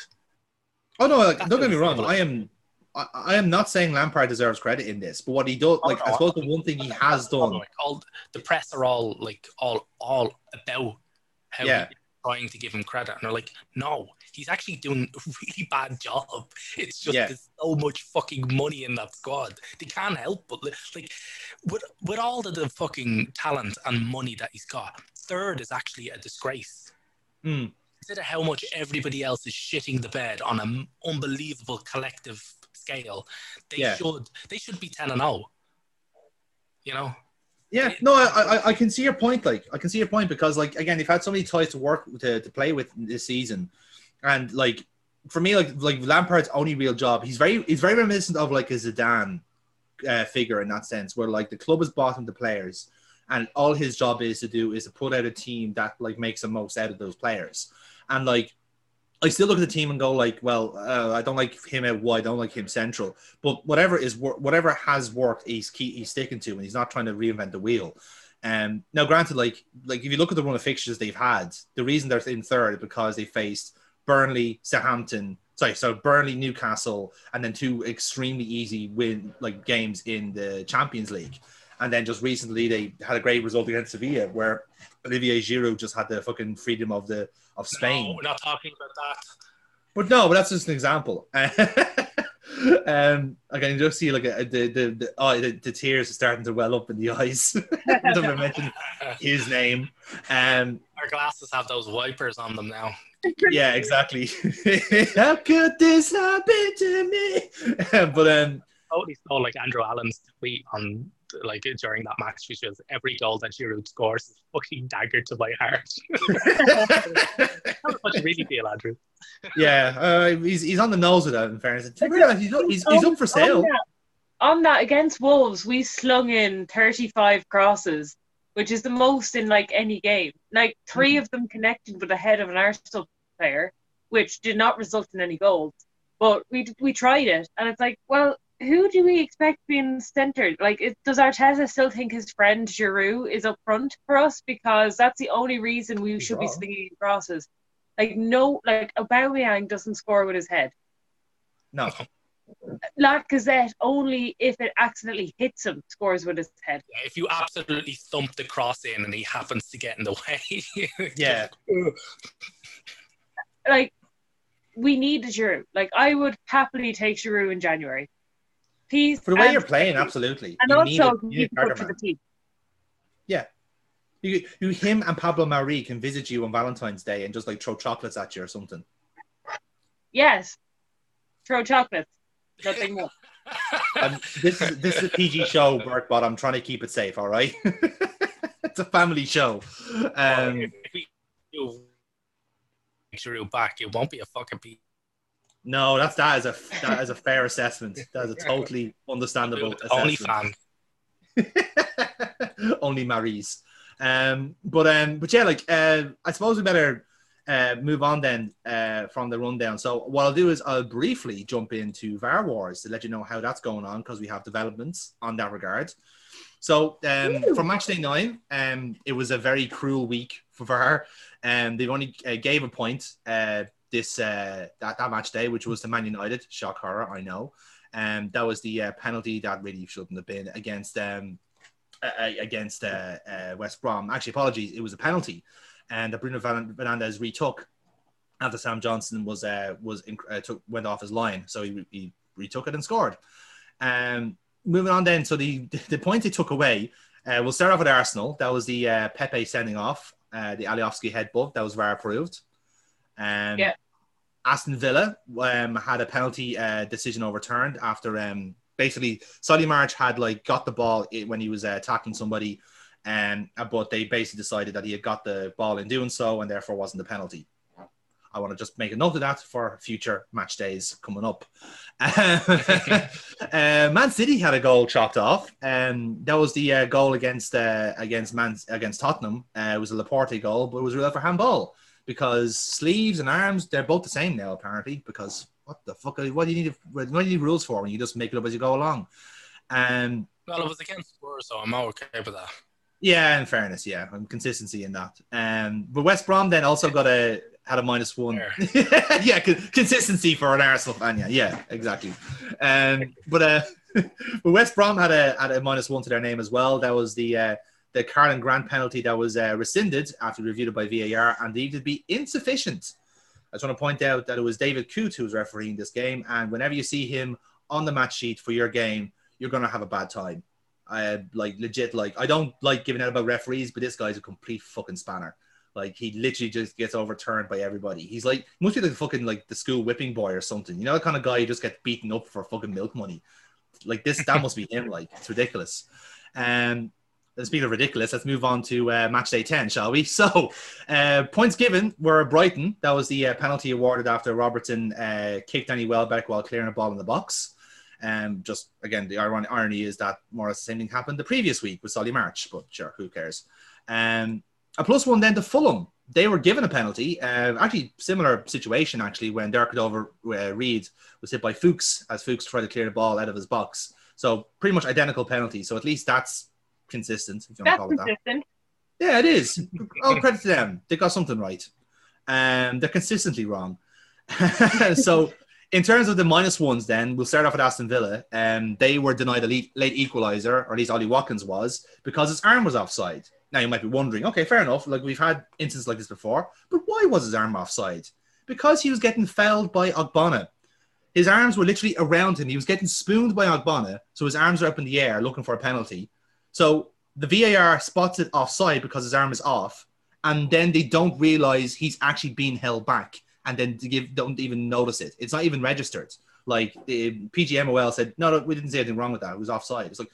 Oh no, like, don't get me wrong. I am I, I, am not saying Lampard deserves credit in this, but what he does, oh, like, no, I suppose the one thing he has done, like, all the press are all like all all about how yeah. trying to give him credit, and they're like, no, he's actually doing a really bad job. *laughs* It's just yeah. there's so much fucking money in that squad, they can't help but like with with all of the fucking talent and money that he's got, third is actually a disgrace. Mm. Consider how much everybody else is shitting the bed on an unbelievable collective scale, they yeah. should they should be ten and zero. Oh. You know. Yeah, no, I, I, I can see your point. Like, I can see your point because, like, again, you've had so many toys to work to, to play with this season, and like, for me, like, like Lampard's only real job, he's very, he's very reminiscent of like a Zidane uh, figure in that sense, where like the club has bought him the players, and all his job is to do is to put out a team that like makes the most out of those players, and like I still look at the team and go like, well, uh, I don't like him out wide, I don't like him central. But whatever is whatever has worked, he's key, he's sticking to, and he's not trying to reinvent the wheel. Um, now, granted, like like if you look at the run of fixtures they've had, the reason they're in third is because they faced Burnley, Southampton, sorry, so Burnley, Newcastle, and then two extremely easy win like games in the Champions League. And then just recently they had a great result against Sevilla, where Olivier Giroud just had the fucking freedom of the of Spain. No, we're not talking about that. But no, but that's just an example. *laughs* um, I can just see like a, the, the the oh the, the, tears are starting to well up in the *laughs* eyes. Don't mention *laughs* his name. Um, our glasses have those wipers on them now. Yeah, exactly. How could this happen to me? but um, totally stole like Andrew Allen's tweet on like during that match, which was every goal that she Giroud scores is fucking dagger to my heart. *laughs* How much you really feel, Andrew? yeah, uh, he's, he's on the nose with that. In fairness, he's, he's, he's up for sale. On that, on that, against Wolves, we slung in thirty-five crosses, which is the most in like any game. Like 3 mm-hmm. of them connected with the head of an Arsenal player, which did not result in any goals. But we we tried it, and it's like, well, who do we expect being centered? Like, it, does Arteta still think his friend Giroud is up front for us? Because that's the only reason we He's should wrong. be slinging crosses. Like, no, like Aubameyang doesn't score with his head. No. Lacazette only if it accidentally hits him scores with his head. Yeah, if you absolutely thump the cross in and he happens to get in the *laughs* way. yeah. like we need Giroud. Like I would happily take Giroud in January. He's for the way you're playing, absolutely. And you also, need a, for the team. Yeah. You, you, him and Pablo Mari can visit you on Valentine's Day and just like throw chocolates at you or something. Yes, throw chocolates. Nothing more. *laughs* um, this is this is a PG show, Bert, but I'm trying to keep it safe. All right, *laughs* it's a family show. Um, if we do back, it won't be a fucking PG no, that's that is a that is a fair assessment. That is a totally understandable Only fan. *laughs* Only Maries. Um, but um, but yeah, like uh, I suppose we better uh, move on then uh, from the rundown. So what I'll do is I'll briefly jump into VAR Wars to let you know how that's going on because we have developments on that regard. So um, from match day nine, um, it was a very cruel week for VAR. and um, they only uh, gave a point. Uh, this uh, that, that match day, which was the Man United shock horror. I know, and um, that was the uh, penalty that really shouldn't have been against um against uh, uh, West Brom. Actually, apologies, it was a penalty, and Bruno Fernandes retook after Sam Johnstone was uh, was uh, took went off his line, so he, he retook it and scored. Um, moving on then, so the *laughs* the point he took away. Uh, we'll start off with Arsenal. That was the uh, Pepe sending off, uh, the Alioski headbutt. That was VAR approved. Um, Yeah. Aston Villa um, had a penalty uh, decision overturned after um, basically Solly March had like got the ball when he was uh, attacking somebody, um, but they basically decided that he had got the ball in doing so and therefore wasn't a penalty. I want to just make a note of that for future match days coming up. *laughs* uh, Man City had a goal chopped off, and that was the uh, goal against uh, against Man against Tottenham. Uh, it was a Laporte goal, but it was ruled for handball because sleeves and arms they're both the same now apparently. Because what the fuck? What do you need? What do you need rules for when you just make it up as you go along? Um, Well, it was against Spurs, so I'm okay with that. yeah, in fairness, yeah, and consistency in that. Um, but West Brom then also got a had a minus one. *laughs* yeah, con- consistency for an Arsenal fan. Yeah, yeah, exactly. Um, but uh, *laughs* but West Brom had a had a minus one to their name as well. That was the uh, the Karlan Grant penalty that was uh, rescinded after reviewed by VAR and deemed to be insufficient. I just want to point out that it was David Coote who was refereeing this game, and whenever you see him on the match sheet for your game, you're gonna have a bad time. I like legit like I don't like giving out about referees, but this guy's a complete fucking spanner. Like he literally just gets overturned by everybody. He's like must be like fucking like the school whipping boy or something. You know the kind of guy who just gets beaten up for fucking milk money. Like this, that must be him. Like it's ridiculous. Um, and speaking of ridiculous, let's move on to uh, match day 10, shall we? *laughs* So, uh, points given were Brighton. That was the uh, penalty awarded after Robertson uh, kicked Danny Welbeck while clearing a ball in the box. Um, just again, the iron- irony is that more or less the same thing happened the previous week with Solly March, but sure, who cares? Um, a plus one then to Fulham. They were given a penalty. Uh, actually, similar situation actually when Derek over uh, Reed was hit by Fuchs as Fuchs tried to clear the ball out of his box. So pretty much identical penalty. So at least that's consistent. If you want to That's call it that. consistent. Yeah, it is. All credit to them. They got something right. Um, they're consistently wrong. *laughs* so, in terms of the minus ones, then we'll start off at Aston Villa. Um, they were denied a late, late equalizer, or at least Ollie Watkins was, because his arm was offside. Now you might be wondering, okay, fair enough. Like we've had instances like this before, but why was his arm offside? Because he was getting felled by Ogbonna. His arms were literally around him. He was getting spooned by Ogbonna, so his arms are up in the air looking for a penalty. So the VAR spots it offside because his arm is off, and then they don't realize he's actually being held back, and then they give don't even notice it. It's not even registered. Like the PGMOL said, no, no, we didn't see anything wrong with that. It was offside. It's like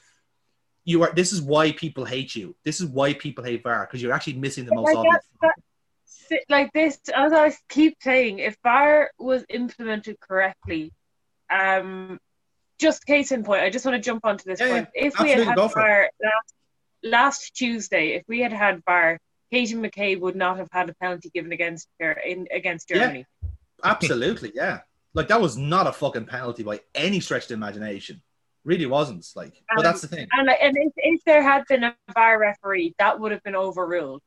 you are. This is why people hate you. This is why people hate VAR because you're actually missing the most obvious. that- like this, as I keep saying, if VAR was implemented correctly, um, just case in point, I just want to jump onto this Yeah, point. yeah, if we had had. VAR last, last Tuesday, if we had had VAR, Katie McKay would not have had a penalty given against her in against Yeah. Germany. Absolutely, yeah. Like that was not a fucking penalty by any stretch of the imagination. Really wasn't. Like, but Um, that's the thing. And and if, if there had been a VAR referee, that would have been overruled,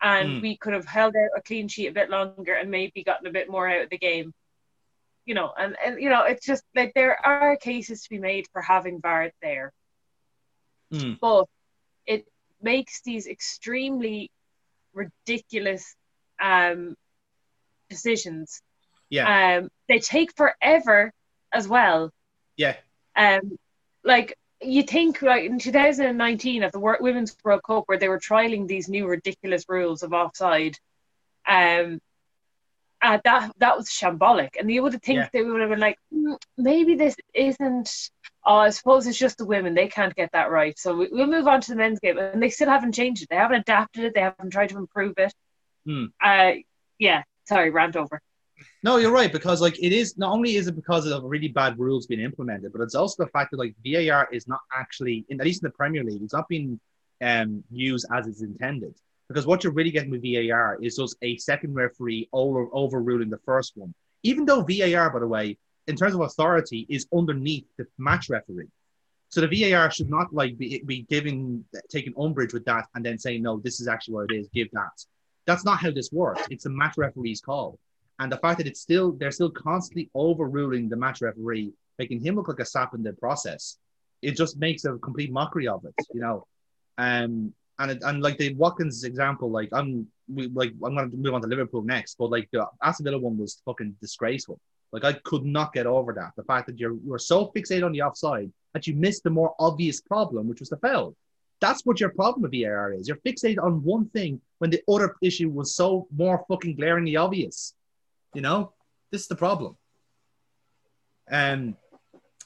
and Mm. we could have held out a clean sheet a bit longer and maybe gotten a bit more out of the game. You know, and, and you know, it's just like there are cases to be made for having VAR there, Mm. but it makes these extremely ridiculous um, decisions. Yeah, Um, they take forever as well. yeah, um, like you think like in 2019 at the Women's World Cup where they were trialing these new ridiculous rules of offside, um, uh, that that was shambolic, and you would have think Yeah. they would have been like, "Hmm, maybe this isn't. Oh, I suppose it's just the women; they can't get that right. So we, we'll move on to the men's game, and they still haven't changed it. They haven't adapted it. They haven't tried to improve it. Hmm. Uh, yeah. Sorry, rant over. No, you're right because like it is not only is it because of really bad rules being implemented, but it's also the fact that like VAR is not actually in at least in the Premier League, it's not being um, used as it's intended. Because what you're really getting with VAR is just a second referee over overruling the first one. Even though VAR, by the way, in terms of authority, is underneath the match referee. So the VAR should not like be, be giving taking umbrage with that and then saying no, this is actually what it is. Give that. That's not how this works. It's a match referee's call. And the fact that it's still they're still constantly overruling the match referee, making him look like a sap in the process, it just makes a complete mockery of it, you know. Um, and it, and like the Watkins example, like I'm we, like I'm going to move on to Liverpool next, but like the Aston Villa one was fucking disgraceful. Like I could not get over that. The fact that you're you're so fixated on the offside that you missed the more obvious problem, which was the foul. That's what your problem with VAR is. You're fixated on one thing when the other issue was so more fucking glaringly obvious. You know, this is the problem. And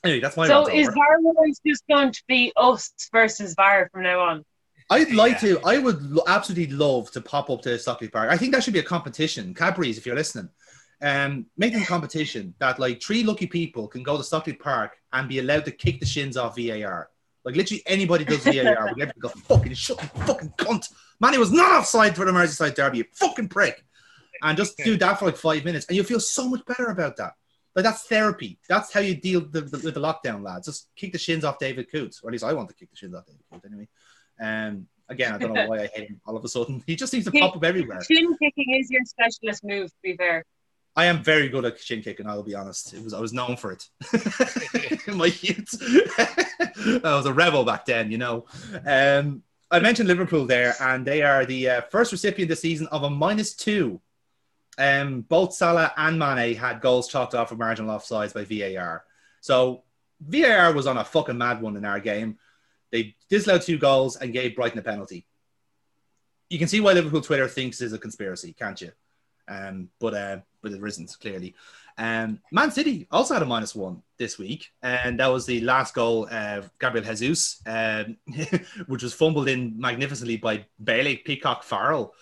anyway, that's my. So is. VAR always just going to be us versus VAR from now on? I'd like Yeah. to. I would absolutely love to pop up to Stockley Park. I think that should be a competition. Cadbury's, if you're listening, um, make a competition that like three lucky people can go to Stockley Park and be allowed to kick the shins off VAR. Like literally anybody does VAR, we get to go fucking shut the fucking cunt. Man, he was not offside for the Merseyside derby, you fucking prick. And just do that for like five minutes, and you'll feel so much better about that. Like that's therapy. That's how you deal with the, with the lockdown, lads. Just kick the shins off David Coots, or at least I want to kick the shins off David Coots anyway. Um, again, I don't know why I hate him all of a sudden. *laughs* He just seems to pop up everywhere. Shin kicking is your specialist move, to be fair. I am very good at shin kicking. I'll be honest. It was I was known for it in *laughs* my youth. *laughs* I was a rebel back then, you know. Um, I mentioned Liverpool there, and they are the uh, first recipient this season of a minus two. Um, both Salah and Mane had goals chalked off for marginal offsides by VAR. So VAR was on a fucking mad one in our game. They disallowed two goals and gave Brighton a penalty. You can see why Liverpool Twitter thinks it's a conspiracy, can't you? Um, but uh, but it isn't clearly. Um, Man City also had a minus one this week, and that was the last goal of Gabriel Jesus, um, *laughs* which was fumbled in magnificently by Bailey Peacock Farrell,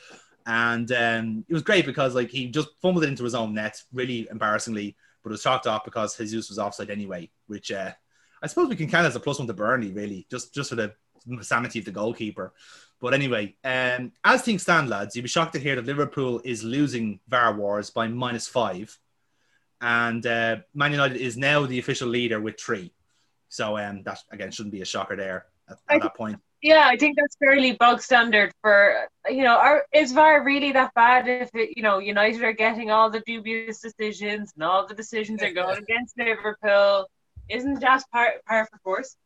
and um, it was great because like he just fumbled it into his own net, really embarrassingly, but it was chalked off because Jesus was offside anyway, which uh, I suppose we can count as a plus one to Burnley, really, just just for the sanity of the goalkeeper. But anyway, um, as things stand, lads, you'd be shocked to hear that Liverpool is losing VAR Wars by minus five, and uh, Man United is now the official leader with three. So um, that again shouldn't be a shocker there at, at that point. Yeah, I think that's fairly bog standard for you know. Are, is VAR really that bad if it, you know United are getting all the dubious decisions and all the decisions are going *laughs* against Liverpool? Isn't that par, par for course?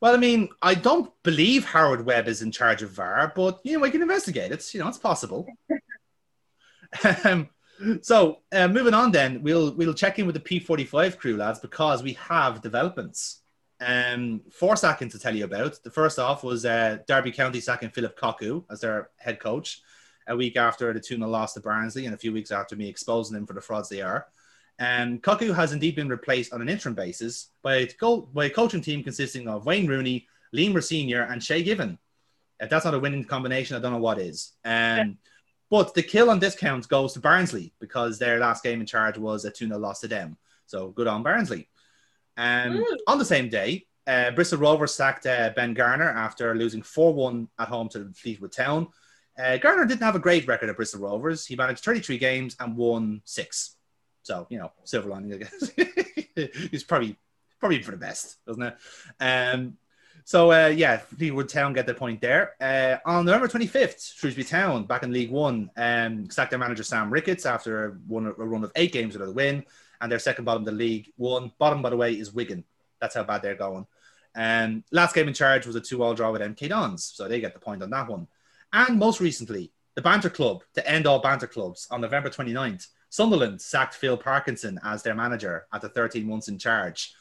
Well, I mean, I don't believe Howard Webb is in charge of VAR, but you know, we can investigate It's You know, it's possible. *laughs* um, so, uh, moving on, then we'll we'll check in with the P45 crew, lads, because we have developments. Um, four sacking to tell you about. The first off was uh, Derby County sacking Phillip Cocu as their head coach a week after the 2 0 loss to Barnsley and a few weeks after me exposing them for the frauds they are. And Cocu has indeed been replaced on an interim basis by a, co- by a coaching team consisting of Wayne Rooney, Liam Rosenior, and Shay Given. If that's not a winning combination, I don't know what is. Um, but the kill on this count goes to Barnsley because their last game in charge was a 2 0 loss to them. So good on Barnsley. Um, Mm. on the same day, uh, Bristol Rovers sacked uh, Ben Garner after losing 4 1 at home to Fleetwood Town. Uh, Garner didn't have a great record at Bristol Rovers. He managed 33 games and won six. So, you know, silver lining, I guess. *laughs* He's probably probably for the best, doesn't it? Um, so, uh, yeah, Fleetwood Town get the point there. Uh, on November 25th, Shrewsbury Town, back in League One, um, sacked their manager Sam Ricketts after a, one, a run of eight games without a win, and their second bottom of the League One. Bottom, by the way, is Wigan. That's how bad they're going. Um, last game in charge was a two-all draw with MK Dons, so they get the point on that one. And most recently, the Banter Club, to end all Banter Clubs, on November 29th, Sunderland sacked Phil Parkinson as their manager after 13 months in charge.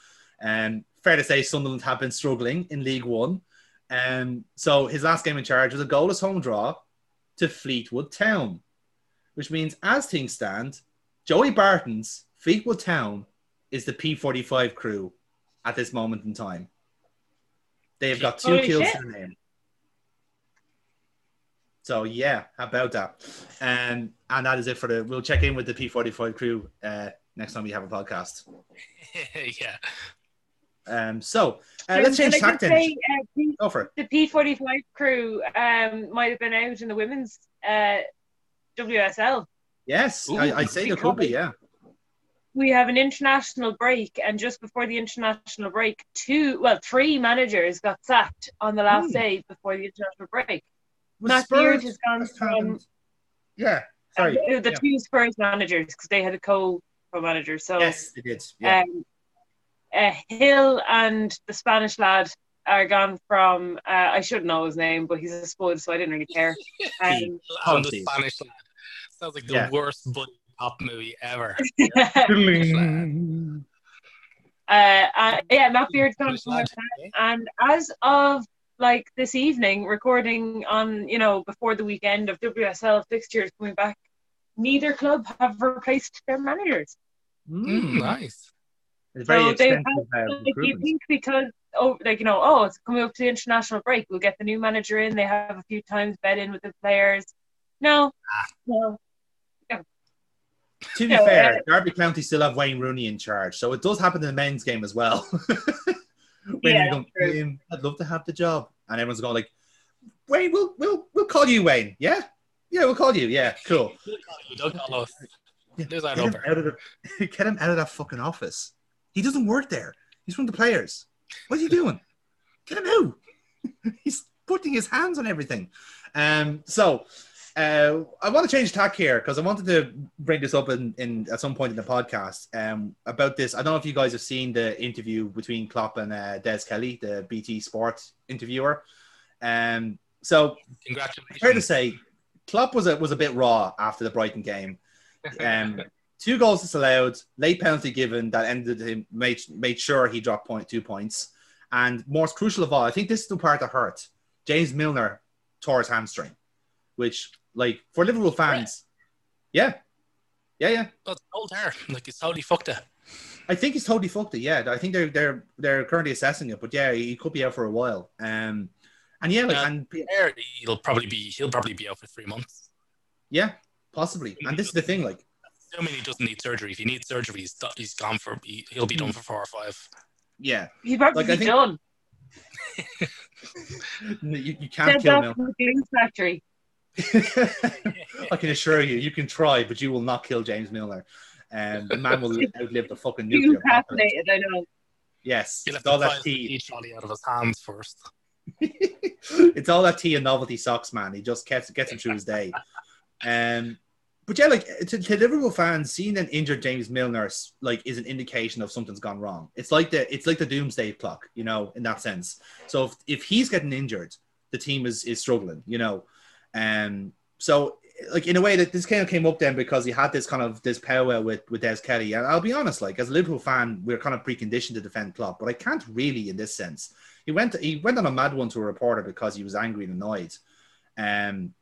Um, fair to say, Sunderland have been struggling in League One. Um, so his last game in charge was a goalless home draw to Fleetwood Town, which means, as things stand, Joey Barton's Fleetwood Town is the P45 crew at this moment in time. They have got two Holy kills shit. to their name. So yeah, how about that? Um, and that is it for the. We'll check in with the P45 crew uh, next time we have a podcast. *laughs* yeah. Um, so uh, let's change can tack then. say, uh, P- Go for it. the P45 crew um, might have been out in the women's uh, WSL. Yes, Ooh, I, I'd say there could be. Yeah. We have an international break, and just before the international break, two, well, three managers got sacked on the last Hmm. day before the international break. Was Matt Spurs Beard has gone West from Yeah. Sorry. uh, the Yeah. two Spurs managers because they had a co co-manager. So Yes, they did. Yeah. um, uh, Hill and the Spanish lad are gone from. Uh, I should know his name, but he's a spud, so I didn't really care. *laughs* Um, On the Spanish lad. Sounds like the Yeah. worst buddy top movie ever. *laughs* Uh, uh, yeah, Matt Beard's gone from our set. And as of like this evening, recording on, you know, before the weekend of WSL fixtures coming back, neither club have replaced their managers. Mm, nice. It's very So they have, uh, like, you recruitment. think because, oh, like, you know, oh, it's coming up to the international break, we'll get the new manager in, they have a few times bed in with the players. No, no. To be Yeah, fair, uh, Derby County still have Wayne Rooney in charge, so it does happen in the men's game as well. *laughs* when Yeah, you go, true. "Um, I'd love to have the job, and everyone's going like, "Wayne, we'll we'll we'll call you Wayne, yeah, yeah, we'll call you, yeah, cool." Don't call us. Yeah, There's that Get him, number. out of the, *laughs* get him out of that fucking office. He doesn't work there. He's one of the players. What's he doing? Get him out. *laughs* He's putting his hands on everything. Um, so uh, I want to change tack here because I wanted to bring this up in, in at some point in the podcast um, about this. I don't know if you guys have seen the interview between Klopp and uh, Des Kelly, the BT Sport interviewer. Um, so Congratulations. fair to say, Klopp was a was a bit raw after the Brighton game. Um, *laughs* two goals disallowed, late penalty given that ended him made made sure he dropped point two points, and most crucial of all, I think this is the part that hurt. James Milner tore his hamstring, which like for Liverpool fans, yeah, yeah, yeah. But it's old hair. *laughs* Like it's totally fucked it. I think he's totally fucked it. Yeah, I think they're they're they're currently assessing it, but yeah, he could be out for a while. Um, and yeah, like Yeah. and Hair, he'll probably be he'll probably be out for three months. yeah, possibly. And this is the thing, like. Assuming he doesn't need surgery. If he needs surgery, he's, he's gone for he, he'll be done for four or five. Yeah, He's probably Like, I think- done. *laughs* you, you can't Dead kill off Milner. from the glue factory. I can assure you, you can try, but you will not kill James Milner. And the man will *laughs* outlive the fucking You nuclear apocalypse. fascinated, I know. Yes, He'll have it's all to that tea. tea out of his hands first. *laughs* it's all that tea and novelty socks, man. He just gets gets him through his day. Um, but yeah, like to, to Liverpool fans, seeing an injured James Milner like is an indication of something's gone wrong. It's like the it's like the doomsday clock, you know, in that sense. So if, if he's getting injured, the team is is struggling, you know. Um, so like in a way that this kind of came up then because he had this kind of this power with with Des Kelly. And I'll be honest, like as a Liverpool fan, we're kind of preconditioned to defend Klopp, but I can't really in this sense. He went he went on a mad one to a reporter because he was angry and annoyed. Um,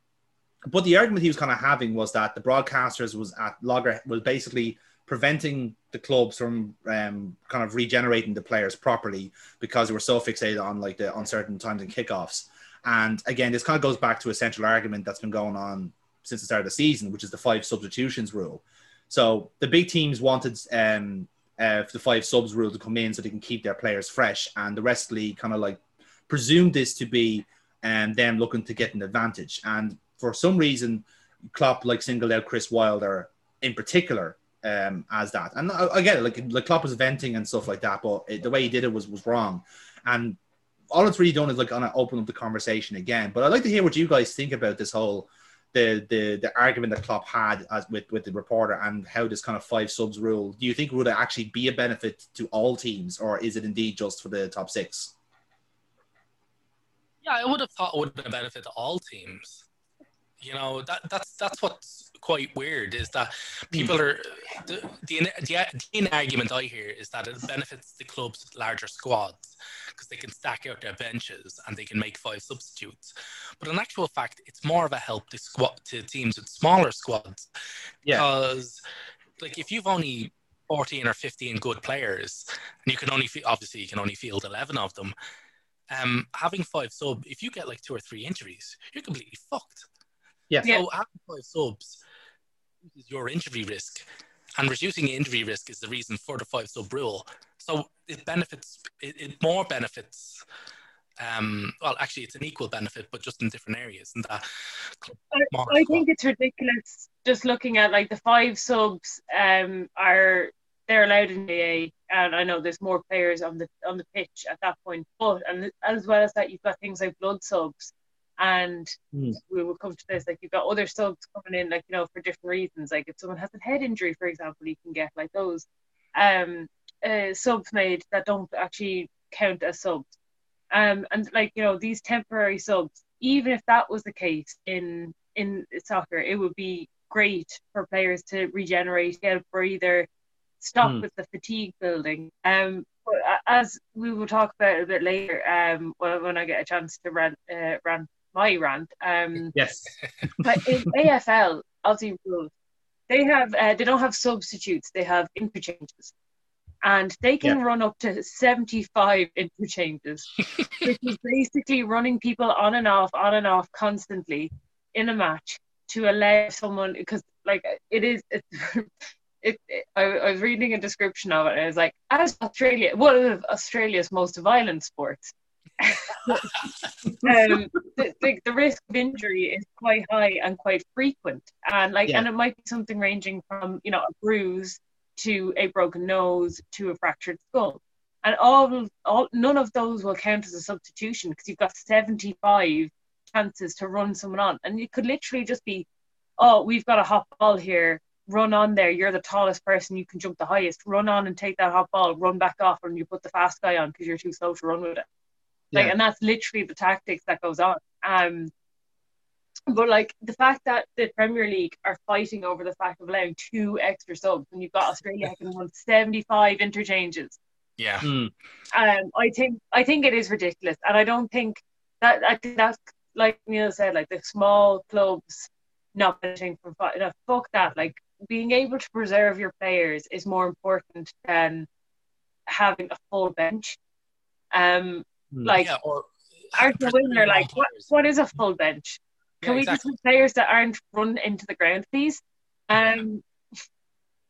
but the argument he was kind of having was that the broadcasters was at Logger was basically preventing the clubs from um, kind of regenerating the players properly because they were so fixated on like the uncertain times and kickoffs. And again, this kind of goes back to a central argument that's been going on since the start of the season, which is the five substitutions rule. So the big teams wanted um, uh, the five subs rule to come in so they can keep their players fresh, and the rest of the league kind of like presumed this to be um, them looking to get an advantage. And for some reason, Klopp like singled out Chris Wilder in particular um, as that. And I, I get it, like, like Klopp was venting and stuff like that, but it, the way he did it was was wrong. And all it's really done is like kind of open up the conversation again. But I'd like to hear what you guys think about this whole the the the argument that Klopp had as with with the reporter and how this kind of five subs rule. Do you think would it actually be a benefit to all teams, or is it indeed just for the top six? Yeah, I would have thought it would have been a benefit to all teams. You know, that that's that's what's quite weird is that people are the the, the, the argument I hear is that it benefits the club's larger squads because they can stack out their benches and they can make five substitutes. But in actual fact, it's more of a help to squad to teams with smaller squads. Yeah. Because like if you've only 14 or 15 good players and you can only fe- obviously you can only field 11 of them um having five sub if you get like two or three injuries you're completely fucked Yeah. Yeah. so having five subs your injury risk. And reducing injury risk is the reason for the five sub rule so it benefits it, it more benefits um well actually it's an equal benefit but just in different areas and that. More I think it's ridiculous just looking at like the five subs um are they're allowed in the A and I know there's more players on the on the pitch at that point but and as well as that you've got things like blood subs and Hmm. we will come to this like you've got other subs coming in like you know for different reasons like if someone has a head injury for example you can get like those um uh, subs made that don't actually count as subs um and like you know these temporary subs even if that was the case in in soccer, it would be great for players to regenerate, get a breather, stop Hmm. with the fatigue building. Um, as we will talk about a bit later, um, when I get a chance to rant, uh, rant my rant, um, Yes. *laughs* but in AFL, Aussie rules, they have uh, they don't have substitutes; they have interchanges, and they can run up to seventy-five interchanges, *laughs* which is basically running people on and off, on and off constantly in a match to allow someone because like it is. It, *laughs* it, it- I, I was reading a description of it and it was like as Australia one of Australia's most violent sports um, the, the, the risk of injury is quite high and quite frequent. And like Yeah. and it might be something ranging from you know a bruise to a broken nose to a fractured skull. And all all none of those will count as a substitution because you've got 75 chances to run someone on. And it could literally just be oh we've got a hot ball here. Run on there. You're the tallest person. You can jump the highest. Run on and take that hot ball. Run back off and you put the fast guy on because you're too slow to run with it like Yeah. and that's literally the tactics that goes on um but like the fact that the Premier League are fighting over the fact of allowing two extra subs and you've got Australia *laughs* can run 75 interchanges Yeah. Hmm. um I think I think it is ridiculous and I don't think that I think that's like Neil said like the small clubs not benefiting from fi- no, fuck that like being able to preserve your players is more important than having a full bench um. Like yeah, or Arsène Wenger, like what, what is a full bench? Can Yeah, we just have players that aren't run into the ground, please? Um,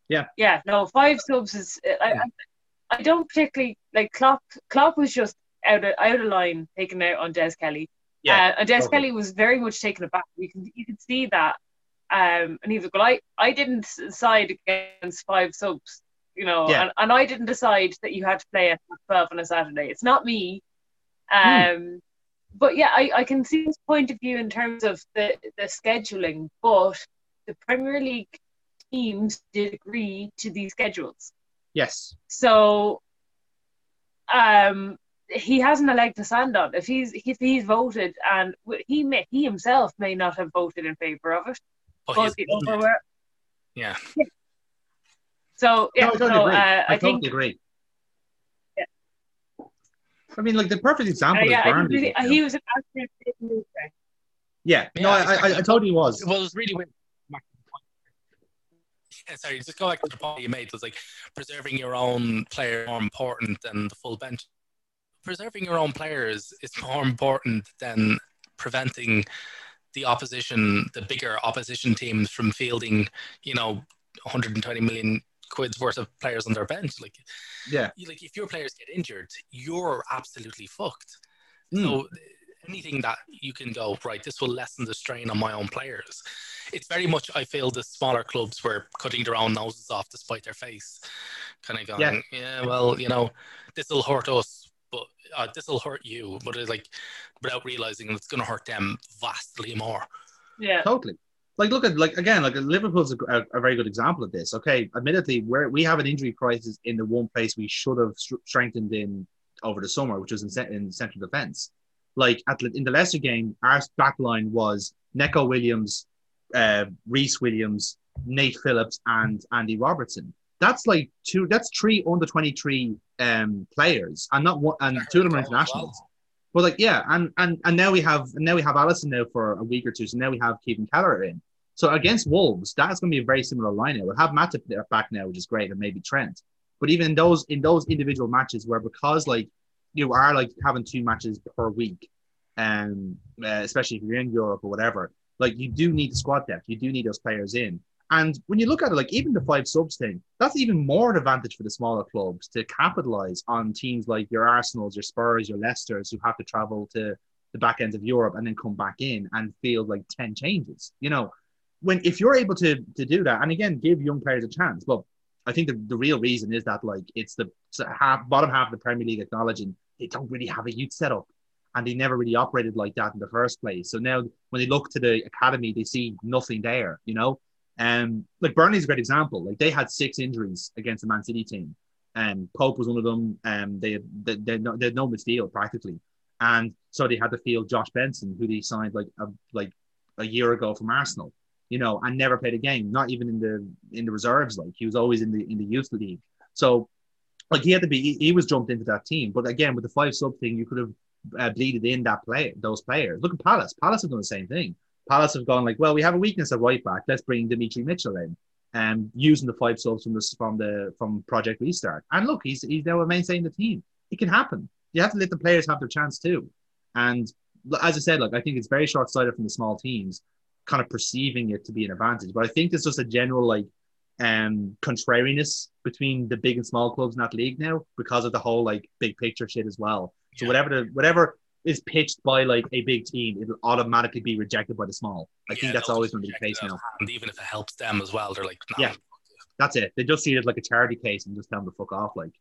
Yeah. yeah, no, five subs is. I, I, I don't particularly like Klopp. Klopp was just out of out of line, taken out on Des Kelly. Yeah, uh, and Des totally. Kelly was very much taken aback. You can you can see that. Um, and he was like, well, I, I didn't side against five subs, you know, Yeah. and, and I didn't decide that you had to play at 12 on a Saturday. It's not me. Hmm. Um, but yeah, I, I can see his point of view in terms of the, the scheduling, but the Premier League teams did agree to these schedules. Yes. So um, he hasn't a leg to stand on. If he's if he's voted, and he may he himself may not have voted in favour of it, Oh, but he's the won it. Yeah. *laughs* So yeah, no, I totally so, uh, I, I totally think agree. Yeah. I mean, like the perfect uh, example yeah, is I Burnley. think you know? he was an absolute big move there. yeah. No, Yeah, I, I, I exactly. totally was. Well, it was really weird. Yeah, sorry, just go back to the point you made. It was like preserving your own player more important than the full bench. Preserving your own players is more important than preventing the opposition, the bigger opposition teams, from fielding, you know, 120 million quid's worth of players on their bench. Like, Yeah. you- like if your players get injured, you're absolutely fucked. Mm. So anything that you can go right, this will lessen the strain on my own players. It's very much I feel the smaller clubs were cutting their own noses off despite their face, kind of going, yeah, well, you know, this will hurt us, but uh, this will hurt you, but it's like without realizing it's going to hurt them vastly more. Yeah, Totally. Like, look at like again, like Liverpool's a, a, very good example of this. Okay, admittedly, where we have an injury crisis in the one place we should have str- strengthened in over the summer, which was in, in central defense. Like at in the Leicester game, our back line was Neco Williams, uh, Rhys Williams, Nate Phillips, and Andy Robertson. That's like two. That's three under twenty three um, players, and not one, and two of them are internationals. But like, yeah, and and and now we have and now we have Alisson now for a week or two. So now we have Kevin Kelleher in. So against Wolves, that's going to be a very similar lineup. We'll have Matip back now, which is great, and maybe Trent. But even in those in those individual matches where because like you are like having two matches per week, um, uh, especially if you're in Europe or whatever, like you do need the squad depth. You do need those players in. And when you look at it, like even the five subs thing, that's even more an advantage for the smaller clubs to capitalize on teams like your Arsenals, your Spurs, your Leicesters, who have to travel to the back ends of Europe and then come back in and field like 10 changes. You know, when if you're able to to do that, and again, give young players a chance. But I think the, the real reason is that like it's the half bottom half of the Premier League acknowledging they don't really have a youth setup and they never really operated like that in the first place. So now when they look to the academy, they see nothing there, you know. Um, like Burnley's a great example. Like they had six injuries against the Man City team, and Pope was one of them. Um, they they they they had no midfield practically, and so they had to field Josh Benson, who they signed like a like a year ago from Arsenal. You know, and never played a game, not even in the in the reserves. Like he was always in the in the youth league. So, like he had to be, he, he was jumped into that team. But again, with the five sub thing, you could have uh, bleeded in that play those players. Look at Palace. Palace have done the same thing. Palace have gone like, well, we have a weakness at right back. Let's bring Dimitri Mitchell in, and um, using the five subs from the from the from Project Restart. And look, he's he's now in the team. It can happen. You have to let the players have their chance too. And as I said, like I think it's very short sighted from the small teams, kind of perceiving it to be an advantage. But I think there's just a general like um contrariness between the big and small clubs in that league now because of the whole like big picture shit as well. So yeah. whatever the whatever is pitched by like a big team, it'll automatically be rejected by the small. I yeah, think that's always going to be the case now. And even if it helps them as well, they're like, nah, yeah, that's it. They just see it as like a charity case and just tell them to fuck off. Like,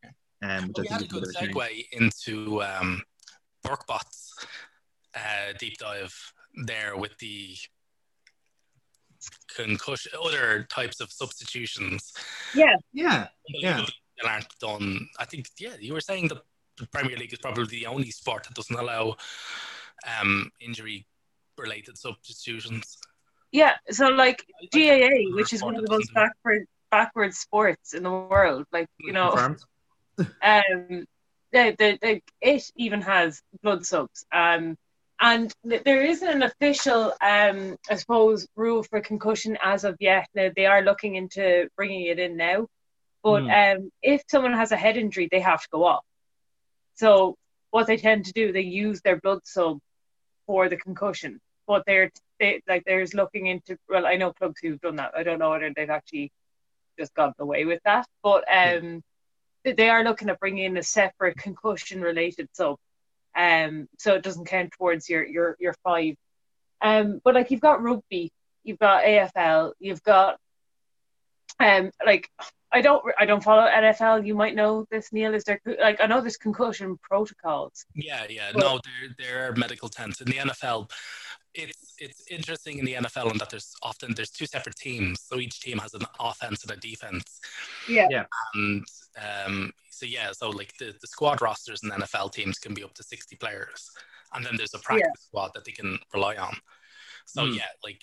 um, which well, I think we had a good segue into um, Burkbot's uh, deep dive there with the concussion, other types of substitutions. Yeah, yeah, yeah. That aren't done. I think. Yeah, you were saying that the Premier League is probably the only sport that doesn't allow um, injury-related substitutions. Yeah, so like GAA, which is one of the most backward backward sports in the world, like you know, um, the, the, the, it even has blood subs. Um, and there isn't an official, um, I suppose, rule for concussion as of yet. Now, they are looking into bringing it in now. But mm. um, if someone has a head injury, they have to go off. So what they tend to do, they use their blood sub for the concussion. But they're they, like there's looking into. Well, I know clubs who've done that. I don't know whether they've actually just gotten away with that. But um, yeah. they are looking at bringing in a separate concussion related sub um, so it doesn't count towards your your your five. Um, but like you've got rugby, you've got AFL, you've got um, like I don't I don't follow NFL. You might know this, Neil. Is there like I know there's concussion protocols? Yeah, yeah. But, no, there there are medical tents in the NFL. It's it's interesting in the NFL in that there's often there's two separate teams, so each team has an offense and a defense. Yeah, yeah. And um, so yeah, so like the, the squad rosters and NFL teams can be up to 60 players. And then there's a practice yeah. squad that they can rely on. So mm. yeah, like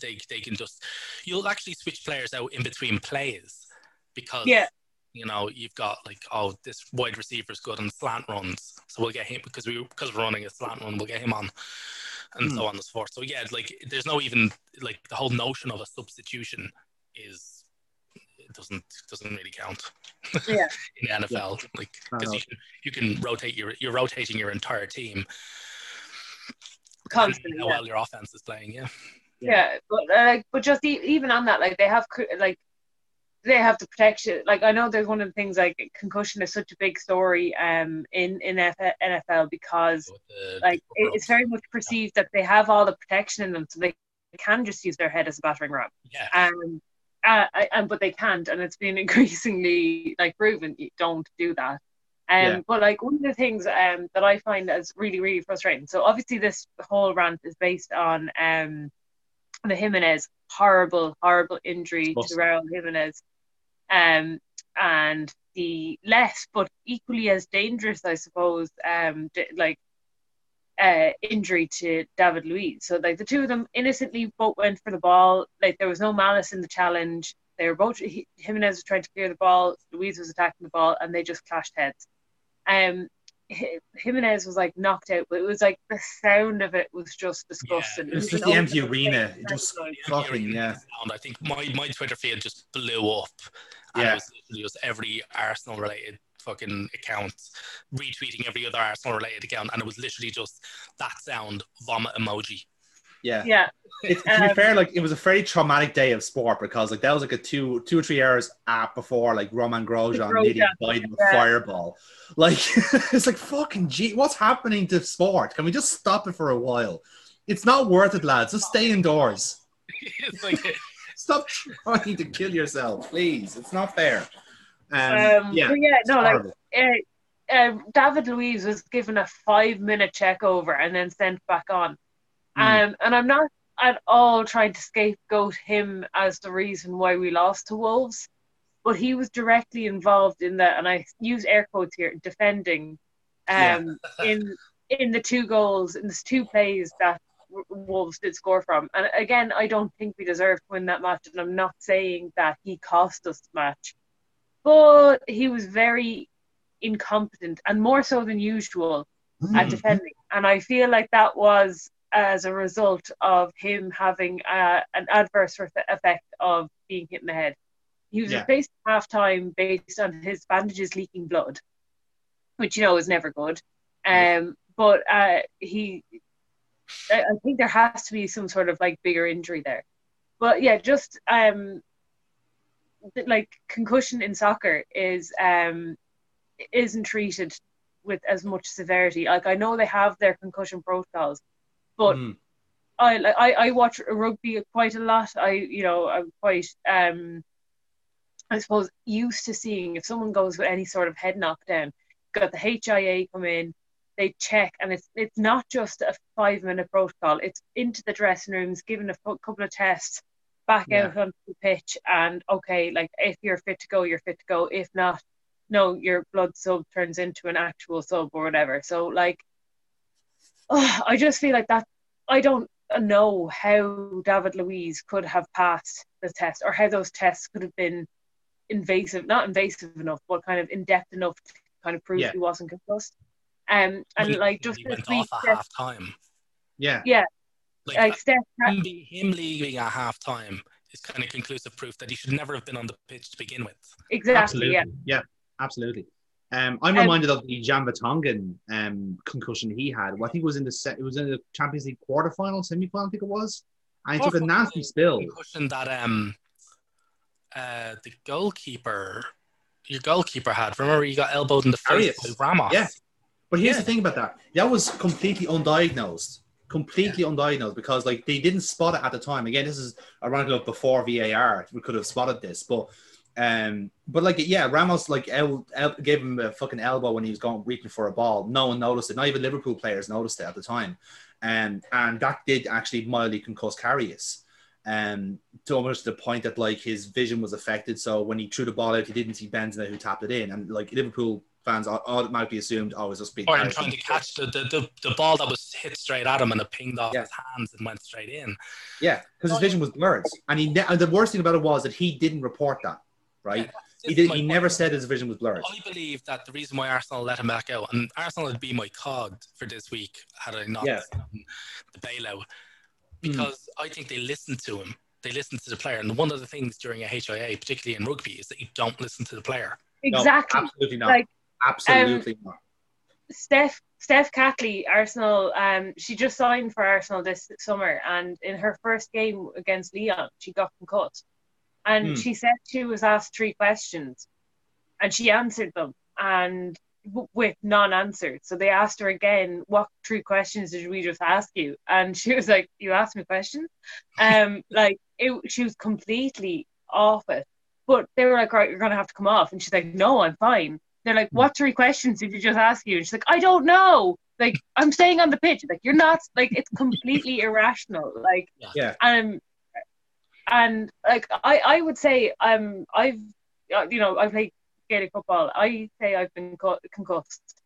they, they can just you'll actually switch players out in between plays because yeah. you know you've got like oh this wide receiver is good on slant runs so we'll get him because we because we're running a slant run we'll get him on and mm. so on and so forth so yeah like there's no even like the whole notion of a substitution is it doesn't doesn't really count. Yeah. *laughs* in the NFL, yeah. like because you can, you can rotate your you're rotating your entire team constantly. How yeah. well your offense is playing, yeah. Yeah, but like, uh, but just even on that, like they have like they have the protection. Like I know there's one of the things like concussion is such a big story um in in NFL because the, like the it's very much perceived yeah. that they have all the protection in them, so they can just use their head as a battering ram. Yeah. Um, uh, and but they can't, and it's been *laughs* increasingly like proven you don't do that. Um, yeah. But like one of the things um, that I find as really really frustrating. So obviously this whole rant is based on um, the Jimenez horrible horrible injury to Raul Jimenez, um, and the less but equally as dangerous, I suppose, um, like uh, injury to David Luiz. So like the two of them innocently both went for the ball. Like there was no malice in the challenge. They were both he, Jimenez was trying to clear the ball. Luiz was attacking the ball, and they just clashed heads. Um, Jimenez was like knocked out, but it was like the sound of it was just disgusting. Yeah, it was just the empty arena. It just fucking yeah. Sound. I think my, my Twitter feed just blew up. And yeah. it was just every Arsenal related fucking accounts retweeting every other Arsenal related account, and it was literally just that sound vomit emoji. Yeah, yeah. It, to um, be fair, like it was a very traumatic day of sport because like that was like a two, two or three hours app before like Romain Grosjean nearly died with yeah. fireball. Like *laughs* it's like fucking gee, what's happening to sport? Can we just stop it for a while? It's not worth it, lads. Just stay indoors. *laughs* like, *laughs* Stop trying to kill yourself, please. It's not fair. Um, um, yeah, yeah, no, like uh, uh, David Luiz was given a five minute check over and then sent back on. Mm. Um, and I'm not at all trying to scapegoat him as the reason why we lost to Wolves, but he was directly involved in that, and I use air quotes here, defending um, yeah. in in the two goals, in the two plays that Wolves did score from. And again, I don't think we deserve to win that match. And I'm not saying that he cost us the match, but he was very incompetent and more so than usual mm. at defending. And I feel like that was as a result of him having uh, an adverse effect of being hit in the head. He was yeah. replaced half time based on his bandages leaking blood, which you know is never good. Um, but uh, he, I think there has to be some sort of like bigger injury there. But yeah, just um, like concussion in soccer is um, isn't treated with as much severity. Like I know they have their concussion protocols, but mm. I like I, I watch rugby quite a lot. I you know I'm quite um I suppose used to seeing if someone goes with any sort of head knockdown, got the HIA come in, they check, and it's it's not just a five minute protocol. It's into the dressing rooms, given a couple of tests, back yeah. out onto the pitch, and okay, like if you're fit to go, you're fit to go. If not, no, your blood sub turns into an actual sub or whatever. So like, oh, *sighs* I just feel like that. I don't know how David Luiz could have passed the test, or how those tests could have been invasive, not invasive enough, but kind of in depth enough to kind of prove yeah. he wasn't concussed. Um, and he, like just he went off at half time. Yeah, yeah. Like, like Steph, him, him leaving at half time is kind of conclusive proof that he should never have been on the pitch to begin with. Exactly. Absolutely. Yeah. Yeah. Absolutely. Um, I'm um, reminded of the Jan Vertonghen um, concussion he had. Well, I think it was in the set. It was in the Champions League quarterfinal, semi-final. I think it was. And he took a nasty spill. Concussion that um, uh, the goalkeeper, your goalkeeper had. Remember, he got elbowed in the face by Ramos. Yeah. But here's yeah. the thing about that. That was completely undiagnosed. Completely yeah. undiagnosed because like they didn't spot it at the time. Again, this is around before VAR. We could have spotted this, but um, but like yeah, Ramos like el- el- gave him a fucking elbow when he was going reaching for a ball. No one noticed it. Not even Liverpool players noticed it at the time. Um, and that did actually mildly concuss Karius. Um, to almost the point that like his vision was affected. So when he threw the ball out, he didn't see Benzema who tapped it in, and like Liverpool fans automatically assumed, oh, it was just being. Or him trying to catch the, the, the, the, ball that was hit straight at him and it pinged off yeah. his hands and went straight in. Yeah, because his vision was blurred, and he and the worst thing about it was that he didn't report that. Right, yeah, he did. He never said his vision was blurred. I believe that the reason why Arsenal let him back out, and Arsenal would be my cod for this week had I not yeah. the bailout, because mm. I think they listened to him. They listened to the player, and one of the things during a HIA, particularly in rugby, is that you don't listen to the player. Exactly. No, absolutely not. Like Absolutely um, not. Steph Steph Catley, Arsenal, um, she just signed for Arsenal this summer, and in her first game against Lyon, she got concussed. And hmm. she said she was asked three questions, and she answered them, and w- with non-answers. So they asked her again, "What three questions did we just ask you?" And she was like, "You asked me questions." Um, *laughs* like it, she was completely off it. But they were like, "Right, you're gonna have to come off," and she's like, "No, I'm fine." They're like, hmm. what three questions did you just ask you? And she's like, I don't know. Like, I'm staying on the pitch. Like, you're not, like, it's completely *laughs* irrational. Like, yeah. Um, and like, I, I would say, um, I've, uh, you know, I played Gaelic football. I say I've been concussed,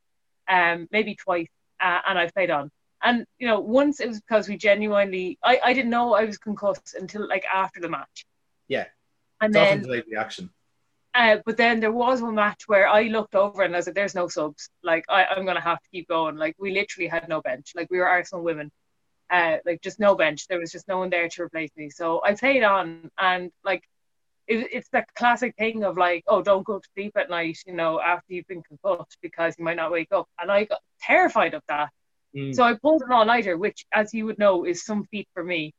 um, maybe twice, uh, and I've played on. And you know, once it was because we genuinely, I, I didn't know I was concussed until like after the match. Yeah. And it's then delayed reaction. Uh, but then there was one match where I looked over and I was like, "There's no subs. Like I, I'm gonna have to keep going. Like we literally had no bench. Like we were Arsenal women, uh, like just no bench. There was just no one there to replace me. So I played on, and like it, it's the classic thing of like, oh, don't go to sleep at night, you know, after you've been concussed because you might not wake up. And I got terrified of that. Mm. So I pulled an all nighter, which, as you would know, is some feat for me.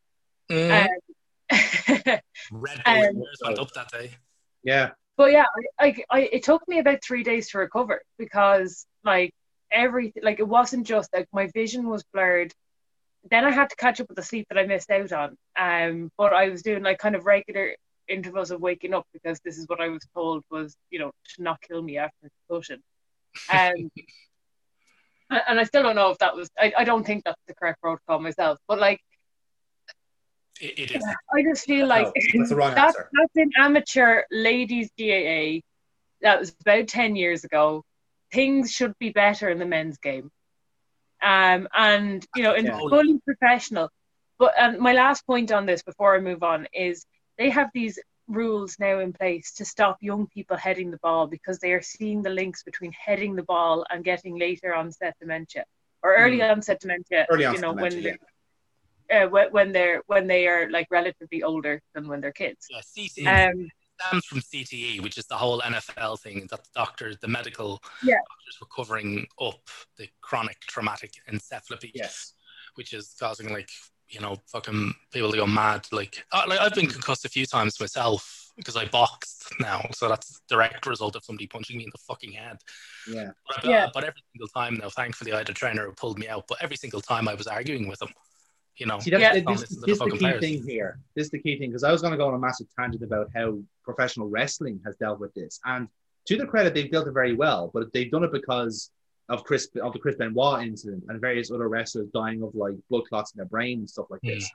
Mm. Um, *laughs* Red Bull um, went up that day. Yeah but yeah, I, I, I, it took me about three days to recover because like everything, like it wasn't just like my vision was blurred. Then I had to catch up with the sleep that I missed out on. Um, but I was doing like kind of regular intervals of waking up because this is what I was told was, you know, to not kill me after concussion. Um, *laughs* and I still don't know if that was. I, I don't think that's the correct protocol myself. But like, it, it is. I just feel like no, that's the wrong that's, answer. That's an amateur ladies GAA. That was about ten years ago. Things should be better in the men's game. Um, and you know, in yeah. fully professional, but and my last point on this before I move on is they have these rules now in place to stop young people heading the ball because they are seeing the links between heading the ball and getting later onset dementia or early Mm. onset dementia. Early you onset know dementia, when they're uh, when- when they're when they are like relatively older than when they're kids. Yeah, CTE Um, stems from CTE, which is the whole NFL thing that the doctors, the medical Yeah. doctors were covering up the chronic traumatic encephalopathy, Yes. which is causing like you know fucking people to go mad. Like, uh, like I've been concussed a few times myself because I boxed now, so that's a direct result of somebody punching me in the fucking head. Yeah. But, Yeah. but every single time now, thankfully, I had a trainer who pulled me out. But every single time I was arguing with him, you know. See, that's, Yeah. this, this, this is the the key players. thing here. This is the key thing because I was going to go on a massive tangent about how professional wrestling has dealt with this, and to their credit, they've dealt it very well. But they've done it because of Chris of the Chris Benoit incident and various other wrestlers dying of like blood clots in their brain and stuff like this.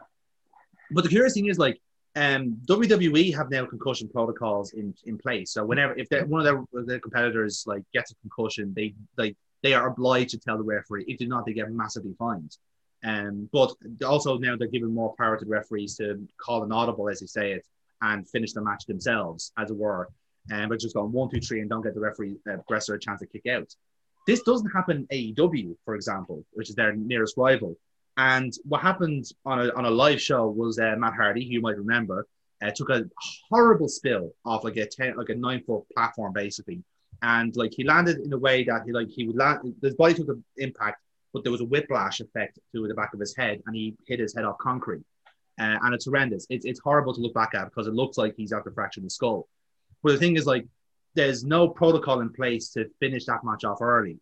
But the curious thing is, like, um, WWE have now concussion protocols in, in place. So whenever if one of their, their competitors like gets a concussion, they like they are obliged to tell the referee. If not, they get massively fined. Um, but also now they're giving more power to the referees to call an audible, as they say it, and finish the match themselves, as it were. And but just going one, two, three, and don't get the referee uh, wrestler a chance to kick out. This doesn't happen AEW, for example, which is their nearest rival. And what happened on a, on a live show was uh, Matt Hardy, who you might remember, uh, took a horrible spill off like a ten, like a nine foot platform basically, and like he landed in a way that he like he would land. His body took an impact, but there was a whiplash effect to the back of his head, and he hit his head off concrete, uh, and it's horrendous. It's it's horrible to look back at because it looks like he's after fracturing the skull. But the thing is, like, there's no protocol in place to finish that match off early.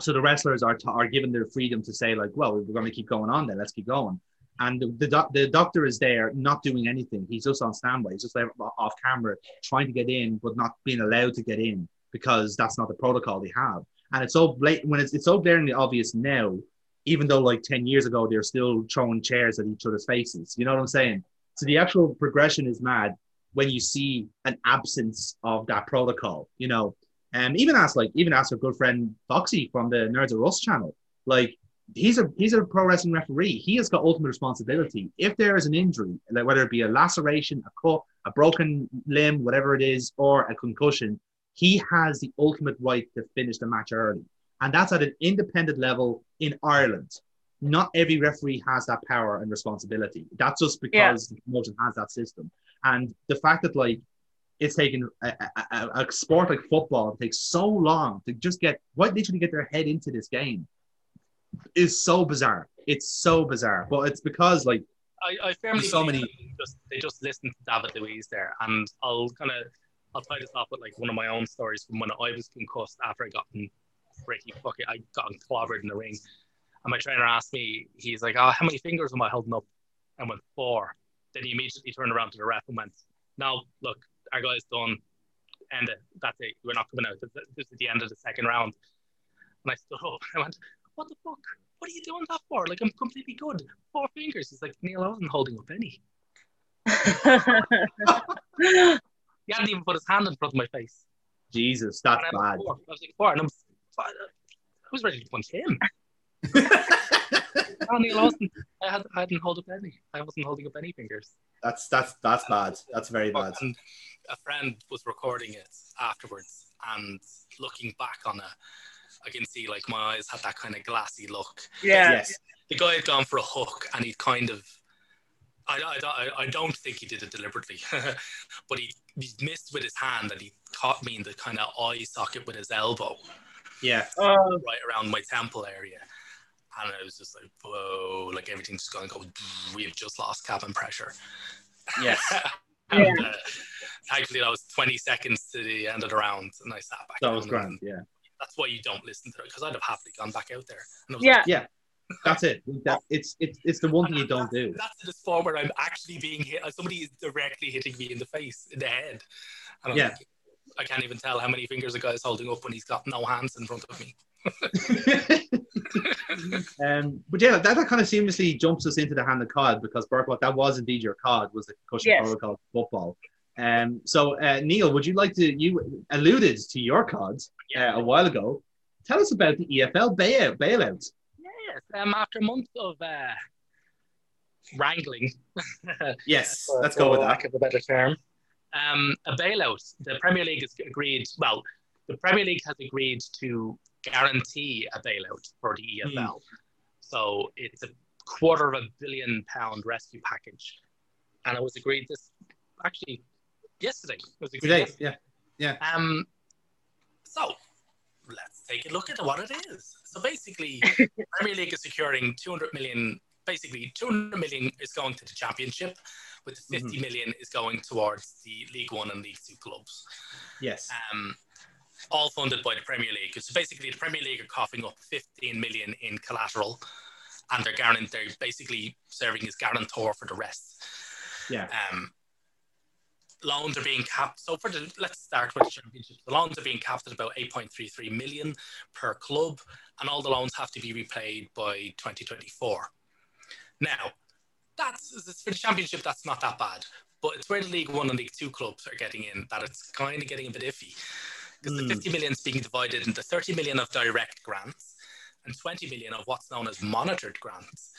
So the wrestlers are, t- are given their freedom to say like, well, we're going to keep going on then. Let's keep going. And the, the, doc- the doctor is there, not doing anything. He's just on standby. He's just there off camera, trying to get in, but not being allowed to get in because that's not the protocol they have. And it's so blatant when it's, it's so glaringly obvious now, even though like 10 years ago, they're still throwing chairs at each other's faces. You know what I'm saying? So the actual progression is mad when you see an absence of that protocol, you know. And even ask like even ask our good friend Foxy from the Nerds of Us channel. Like he's a he's a pro wrestling referee. He has got ultimate responsibility. If there is an injury, like whether it be a laceration, a cut, a broken limb, whatever it is, or a concussion, he has the ultimate right to finish the match early. And that's at an independent level in Ireland. Not every referee has that power and responsibility. That's just because the promotion has that system. And the fact that like it's taken a, a, a, a sport like football takes so long to just get what literally get their head into this game is so bizarre. It's so bizarre. But it's because like I, I firmly so many- just they just listen to David Luiz there, and I'll kind of I'll tie this off with like one of my own stories from when I was concussed after I got pretty fuck it, I got clobbered in the ring, and my trainer asked me, he's like, "Oh, how many fingers am I holding up?" And I went four. Then he immediately turned around to the ref and went, "No, look, our guy's done. End it. That's it. We're not coming out. This this is the end of the second round." And I stood up. I went, "What the fuck? What are you doing that for? Like I'm completely good. Four fingers." He's like, "Neil, I wasn't holding up any." *laughs* *laughs* He hadn't even put his hand in front of my face. Jesus, that's And bad. four. I was like four, and I'm, I was ready to punch him. Neil, I wasn't. I, had, I hadn't held up any. I wasn't holding up any fingers. That's that's that's bad. That's very bad. And a friend was recording it afterwards, and looking back on it, I can see like my eyes had that kind of glassy look. yeah. Yes. The guy had gone for a hook, and he kind of. I, I, I don't think he did it deliberately, *laughs* but he, he missed with his hand and he caught me in the kind of eye socket with his elbow Yeah. Oh, right around my temple area. And I was just like, whoa, like everything's just going to go, we have just lost cabin pressure. Yes. *laughs* and, uh, thankfully, that was 20 seconds to the end of the round, and I sat back That was grand. Yeah. That's why you don't listen to it, because I'd have happily gone back out there. And I was yeah. like, Yeah. That's it. That, it's it's it's the one thing you don't do. That's the this form where I'm actually being hit. Somebody is directly hitting me in the face, in the head. And I'm Yeah. like, I can't even tell how many fingers a guy's holding up when he's got no hands in front of me. *laughs* um, but yeah, that, that kind of seamlessly jumps us into the hand of COD because Burkle, that was indeed your COD, was the concussion Yes. protocol football. Um, so uh, Neil, would you like to? You alluded to your COD uh, a while ago. Tell us about the EFL bailout. bailout. Um, after months of uh, wrangling. *laughs* Yes, for- let's go with lack that. of a better term. Um, a bailout. The Premier League has agreed. Well, the Premier League has agreed to guarantee a bailout for the EFL. So it's a quarter of a billion pound rescue package, and it was agreed this actually yesterday. It was agreed Today, yesterday. yeah. Um, so let's take a look at what it is. So basically, *laughs* Premier League is securing 200 million. Basically, 200 million is going to the Championship, with 50 million is going towards the League One and League Two clubs. Yes. Um, all funded by the Premier League. So basically, the Premier League are coughing up 15 million in collateral, and they're guaranteed. They're basically serving as guarantor for the rest. Yeah. Um, loans are being capped. So for the let's start with the championship. The loans are being capped at about 8.33 million per club, and all the loans have to be repaid by 2024. Now, that's for the championship. That's not that bad, but it's where the League One and League Two clubs are getting in that it's kind of getting a bit iffy because Hmm. the 50 million is being divided into 30 million of direct grants and 20 million of what's known as monitored grants.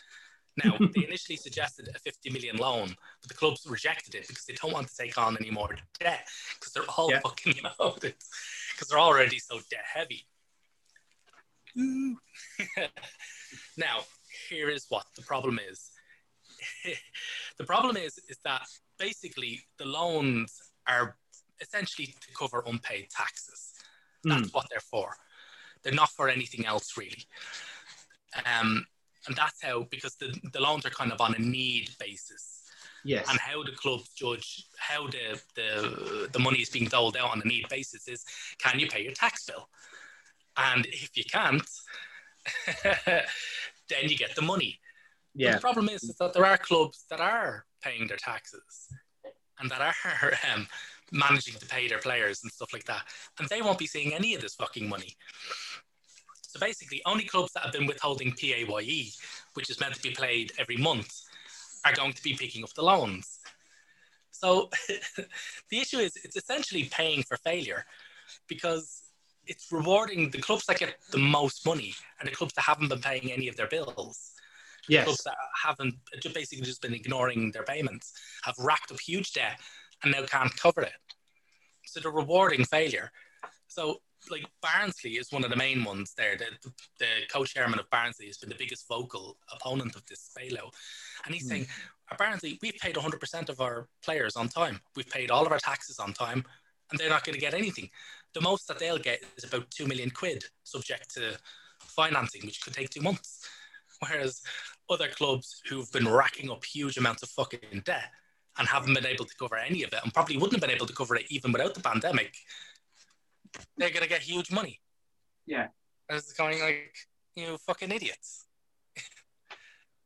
Now, *laughs* they initially suggested a 50 million loan, but the clubs rejected it because they don't want to take on any more debt because they're all Yeah. fucking *laughs* loaded because they're already so debt heavy. Ooh. *laughs* now, here is what the problem is. *laughs* the problem is is that basically the loans are essentially to cover unpaid taxes. That's what they're for. They're not for anything else really. Um, and that's how because the, the loans are kind of on a need basis Yes. and how the clubs judge how the, the the money is being doled out on a need basis is can you pay your tax bill and if you can't *laughs* then you get the money But the problem is, is that there are clubs that are paying their taxes and that are *laughs* um, managing to pay their players and stuff like that. And they won't be seeing any of this fucking money. So basically, only clubs that have been withholding PAYE, which is meant to be played every month, are going to be picking up the loans. So *laughs* the issue is it's essentially paying for failure because it's rewarding the clubs that get the most money and the clubs that haven't been paying any of their bills Yes. clubs that haven't just basically just been ignoring their payments have racked up huge debt and now can't cover it. So they're rewarding failure. So like Barnsley is one of the main ones there. The, the, the co-chairman of Barnsley has been the biggest vocal opponent of this bailout. And he's hmm. saying, at Barnsley, we've paid 100% of our players on time. We've paid all of our taxes on time and they're not going to get anything. The most that they'll get is about 2 million quid subject to financing, which could take two months. *laughs* Whereas other clubs who've been racking up huge amounts of fucking debt and haven't been able to cover any of it and probably wouldn't have been able to cover it even without the pandemic, they're going to get huge money. Yeah. And it's going like, you fucking idiots. *laughs*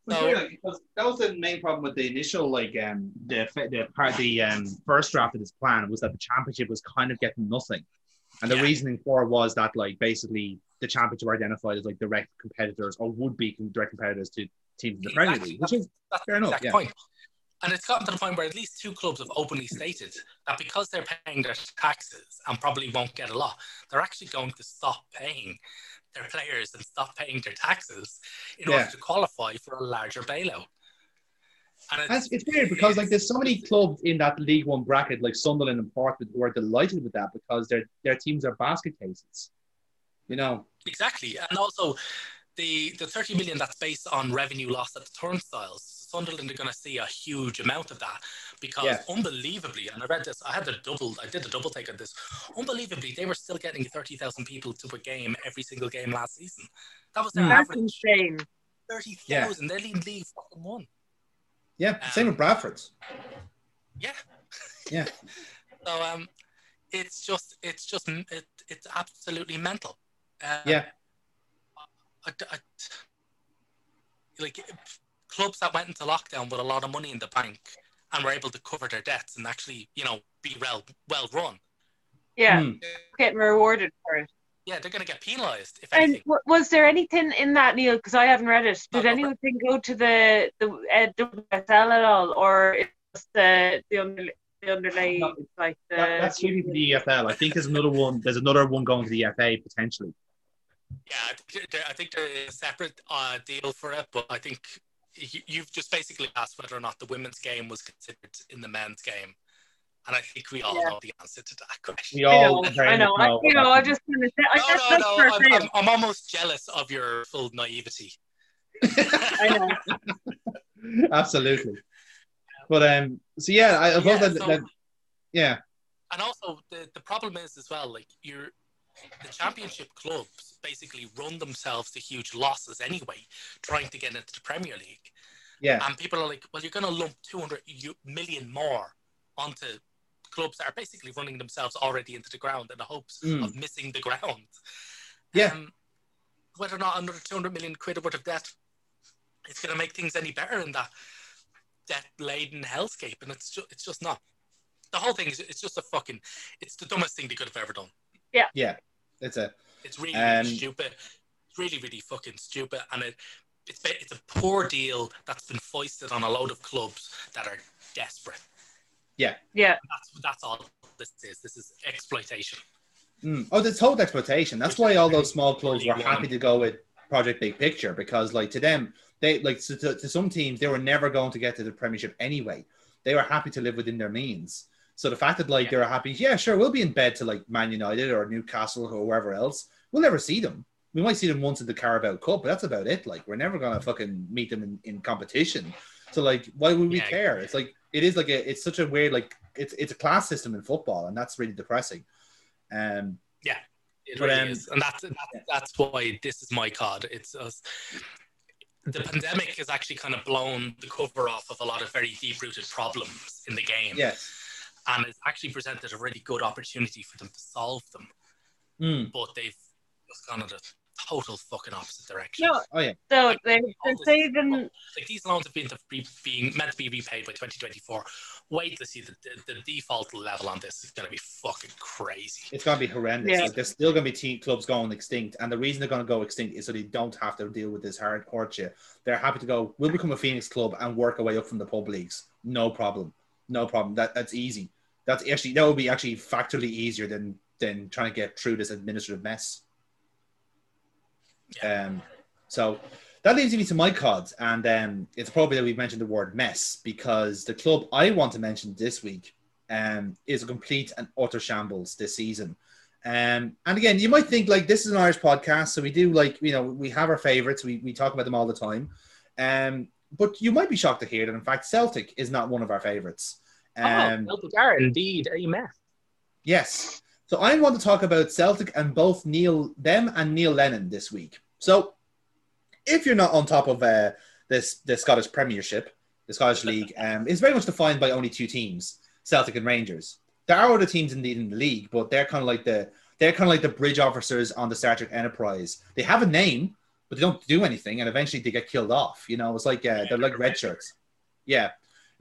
No. sure, like, that was the main problem with the initial, like, um, the the part, the um, first draft of this plan was that the championship was kind of getting nothing, and the Yeah. reasoning for was that, like, basically the championship were identified as like direct competitors or would be direct competitors to teams in the Premier League, which is That's Fair enough, yeah. point. And it's gotten to the point where at least two clubs have openly stated that because they're paying their taxes and probably won't get a lot, they're actually going to stop paying their players and stop paying their taxes in Yeah. order to qualify for a larger bailout. And And it's, it's weird because like there's so many clubs in that League One bracket, like Sunderland and Portsmouth, who are delighted with that because their their teams are basket cases. You know, Exactly, and also the the thirty million that's based on revenue loss at the turnstiles. Sunderland are going to see a huge amount of that because Yeah. unbelievably, and I read this. I had the double. I did the double take on this. Unbelievably, they were still getting thirty thousand people to a game every single game last season. That was their Hmm. That's average. insane. Thirty thousand. They lead league fucking one. Yeah, same with Bradford's. Yeah. *laughs* Yeah. *laughs* So um, it's just it's just it, it's absolutely mental. Uh, Yeah, I, I- like clubs that went into lockdown with a lot of money in the bank and were able to cover their debts and actually, you know, be well well run. Yeah, Hmm. getting rewarded for it. Yeah, they're going to get penalised if And anything. w- was there anything in that, Neil? Because I haven't read it. No, Did go anything go to the the uh, WSL at all, or is just the the, under, the underlay No, like the? that, that's really for the EFL. I think there's another one. There's another one going to the FA potentially. Yeah, I think there- I think there's a separate uh, deal for it, but I think you've just basically asked whether or not the women's game was considered in the men's game. And I think we all Yeah. know the answer to that *laughs* question. We I all know, I know. much I, know you what know, I happened. just kind of, I No, guess no, that's no. fair I'm. I'm, I'm almost jealous of your full naivety. *laughs* I know. *laughs* Absolutely. But um, so yeah, I, I Yeah, thought that, so- that yeah, And also, the, the problem is as well, like you're the championship clubs basically run themselves to huge losses anyway, trying to get into the Premier League. yeah, And people are like, well, you're going to lump 200 million more onto clubs that are basically running themselves already into the ground in the hopes Mm. of missing the ground. Yeah. Um, whether or not another 200 million quid worth of debt is going to make things any better in that debt laden hellscape. And it's just, it's just not. The whole thing is it's just a fucking, it's the dumbest thing they could have ever done. yeah. Yeah. It's a It's really, Um, really stupid. It's really, really fucking stupid. And it, it's, it's a poor deal that's been foisted on a load of clubs that are desperate. Yeah. Yeah. That's that's all this is. This is exploitation. Mm. Oh, the whole exploitation. That's why all those small clubs were happy to go with Project Big Picture because, like, to them, they like to, to, to some teams they were never going to get to the Premiership anyway. They were happy to live within their means. So the fact that like Yeah. they were happy, yeah, sure, we'll be in bed to like Man United or Newcastle or wherever else. We'll never see them. We might see them once in the Carabao Cup, but that's about it. Like, we're never gonna fucking meet them in, in competition. So like, why would we Yeah, care? It's like it is like a, it's such a weird like it's it's a class system in football, and that's really depressing. Um, It But, really um, is, and that's that's, that's why this is my cod. It's us. The pandemic has actually kind of blown the cover off of a lot of very deep-rooted problems in the game, yes. and it's actually presented a really good opportunity for them to solve them. Mm. But they've just gone in the total fucking opposite direction. No, Oh yeah. so they've All been this- saving. like these loans have been to be, being meant to be repaid by 2024. Wait to see the, the, the default level on this is going to be fucking crazy. It's gonna be horrendous. Yeah. Like, there's still gonna be team clubs going extinct, and the reason they're gonna go extinct is so they don't have to deal with this hard courtship. They're happy to go. We'll become a Phoenix club and work our way up from the pub leagues. No problem. No problem. That that's easy. That's actually that would be actually factually easier than than trying to get through this administrative mess. Um, so that leads me to my COD, and um, it's probably that we've mentioned the word mess because the club I want to mention this week um, is a complete and utter shambles this season. Um, and again, you might think like this is an Irish podcast, so we do like you know we have our favorites, we, we talk about them all the time. Um, but you might be shocked to hear that in fact Celtic is not one of our favorites. Um, oh, Celtic are indeed a mess. Yes. So I want to talk about Celtic and both Neil, them and Neil Lennon this week. So if you're not on top of uh, this the Scottish Premiership, the Scottish League, *laughs* um, is very much defined by only two teams, Celtic and Rangers. There are other teams indeed in the league, but they're kind of like the they're kind of like the bridge officers on the Star Trek Enterprise. They have a name, but they don't do anything, and eventually they get killed off. You know, it's like uh, they're like red shirts. Yeah,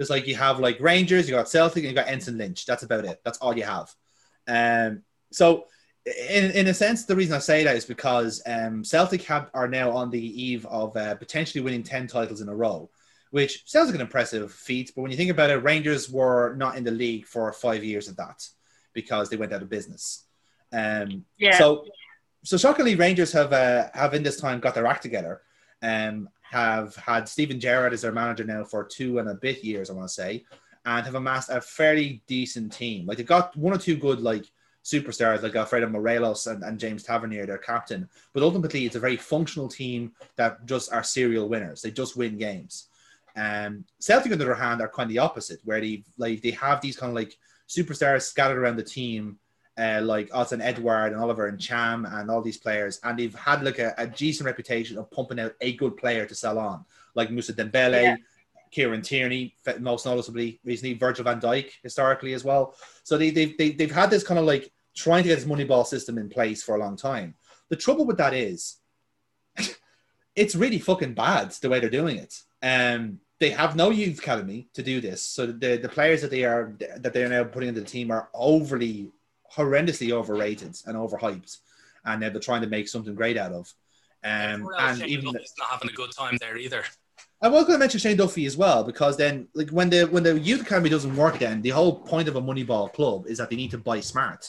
it's like you have like Rangers, you got Celtic, and you got Ensign Lynch. That's about it. That's all you have. Um, so, in, in a sense, the reason I say that is because um, Celtic have, are now on the eve of uh, potentially winning 10 titles in a row, which sounds like an impressive feat. But when you think about it, Rangers were not in the league for five years of that because they went out of business. Um, Yeah. So, so shockingly, Rangers have uh, have in this time got their act together. and have had Steven Gerrard as their manager now for two and a bit years, I want to say, and have amassed a fairly decent team. Like they've got one or two good like superstars like Alfredo Morelos and, and James Tavernier, their captain. But ultimately, it's a very functional team that just are serial winners. They just win games. Um, Celtic, on the other hand, are kind of the opposite, where they like they have these kind of like superstars scattered around the team, uh, like and Edouard and Oliver and Cham and all these players, and they've had like a, a decent reputation of pumping out a good player to sell on, like Moussa Dembele, Yeah. Kieran Tierney, most noticeably recently, Virgil van Dijk historically as well. So they, they've, they, they've had this kind of like trying to get this money ball system in place for a long time. The trouble with that is *laughs* it's really fucking bad the way they're doing it. Um, they have no youth academy to do this. So the, the players that they are that they are now putting into the team are overly horrendously overrated and overhyped. And they're trying to make something great out of. Um, and even he's not having a good time there either. I was going to mention Shane Duffy as well because then, like when the when the youth academy doesn't work, then the whole point of a Moneyball club is that they need to buy smart.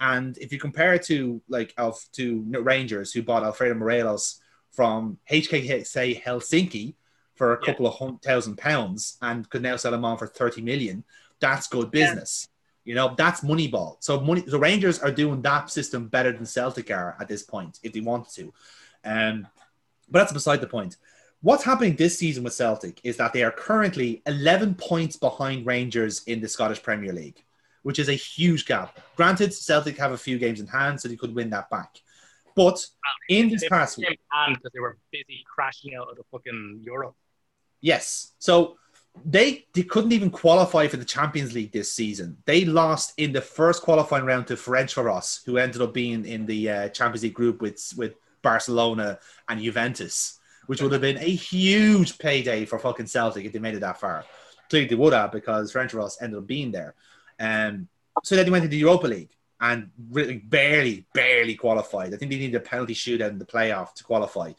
And if you compare it to like Alf to Rangers who bought Alfredo Morelos from HK say Helsinki for a Yeah. couple of hun- thousand pounds and could now sell him on for 30 million, that's good business. You know, that's Moneyball. So money the Rangers are doing that system better than Celtic are at this point, if they want to. Um, but that's beside the point. What's happening this season with Celtic is that they are currently 11 points behind Rangers in the Scottish Premier League, which is a huge gap. Granted, Celtic have a few games in hand, so they could win that back. But in this past and because they were busy crashing out of the fucking Europe. Yes. So they, they couldn't even qualify for the Champions League this season. They lost in the first qualifying round to Ferencvaros, who ended up being in the uh, Champions League group with with Barcelona and Juventus, which would have been a huge payday for fucking Celtic if they made it that far. Clearly they would have because Ferencvaros ended up being there. Um, so then they went to the Europa League and really barely, barely qualified. I think they needed a penalty shootout in the playoff to qualify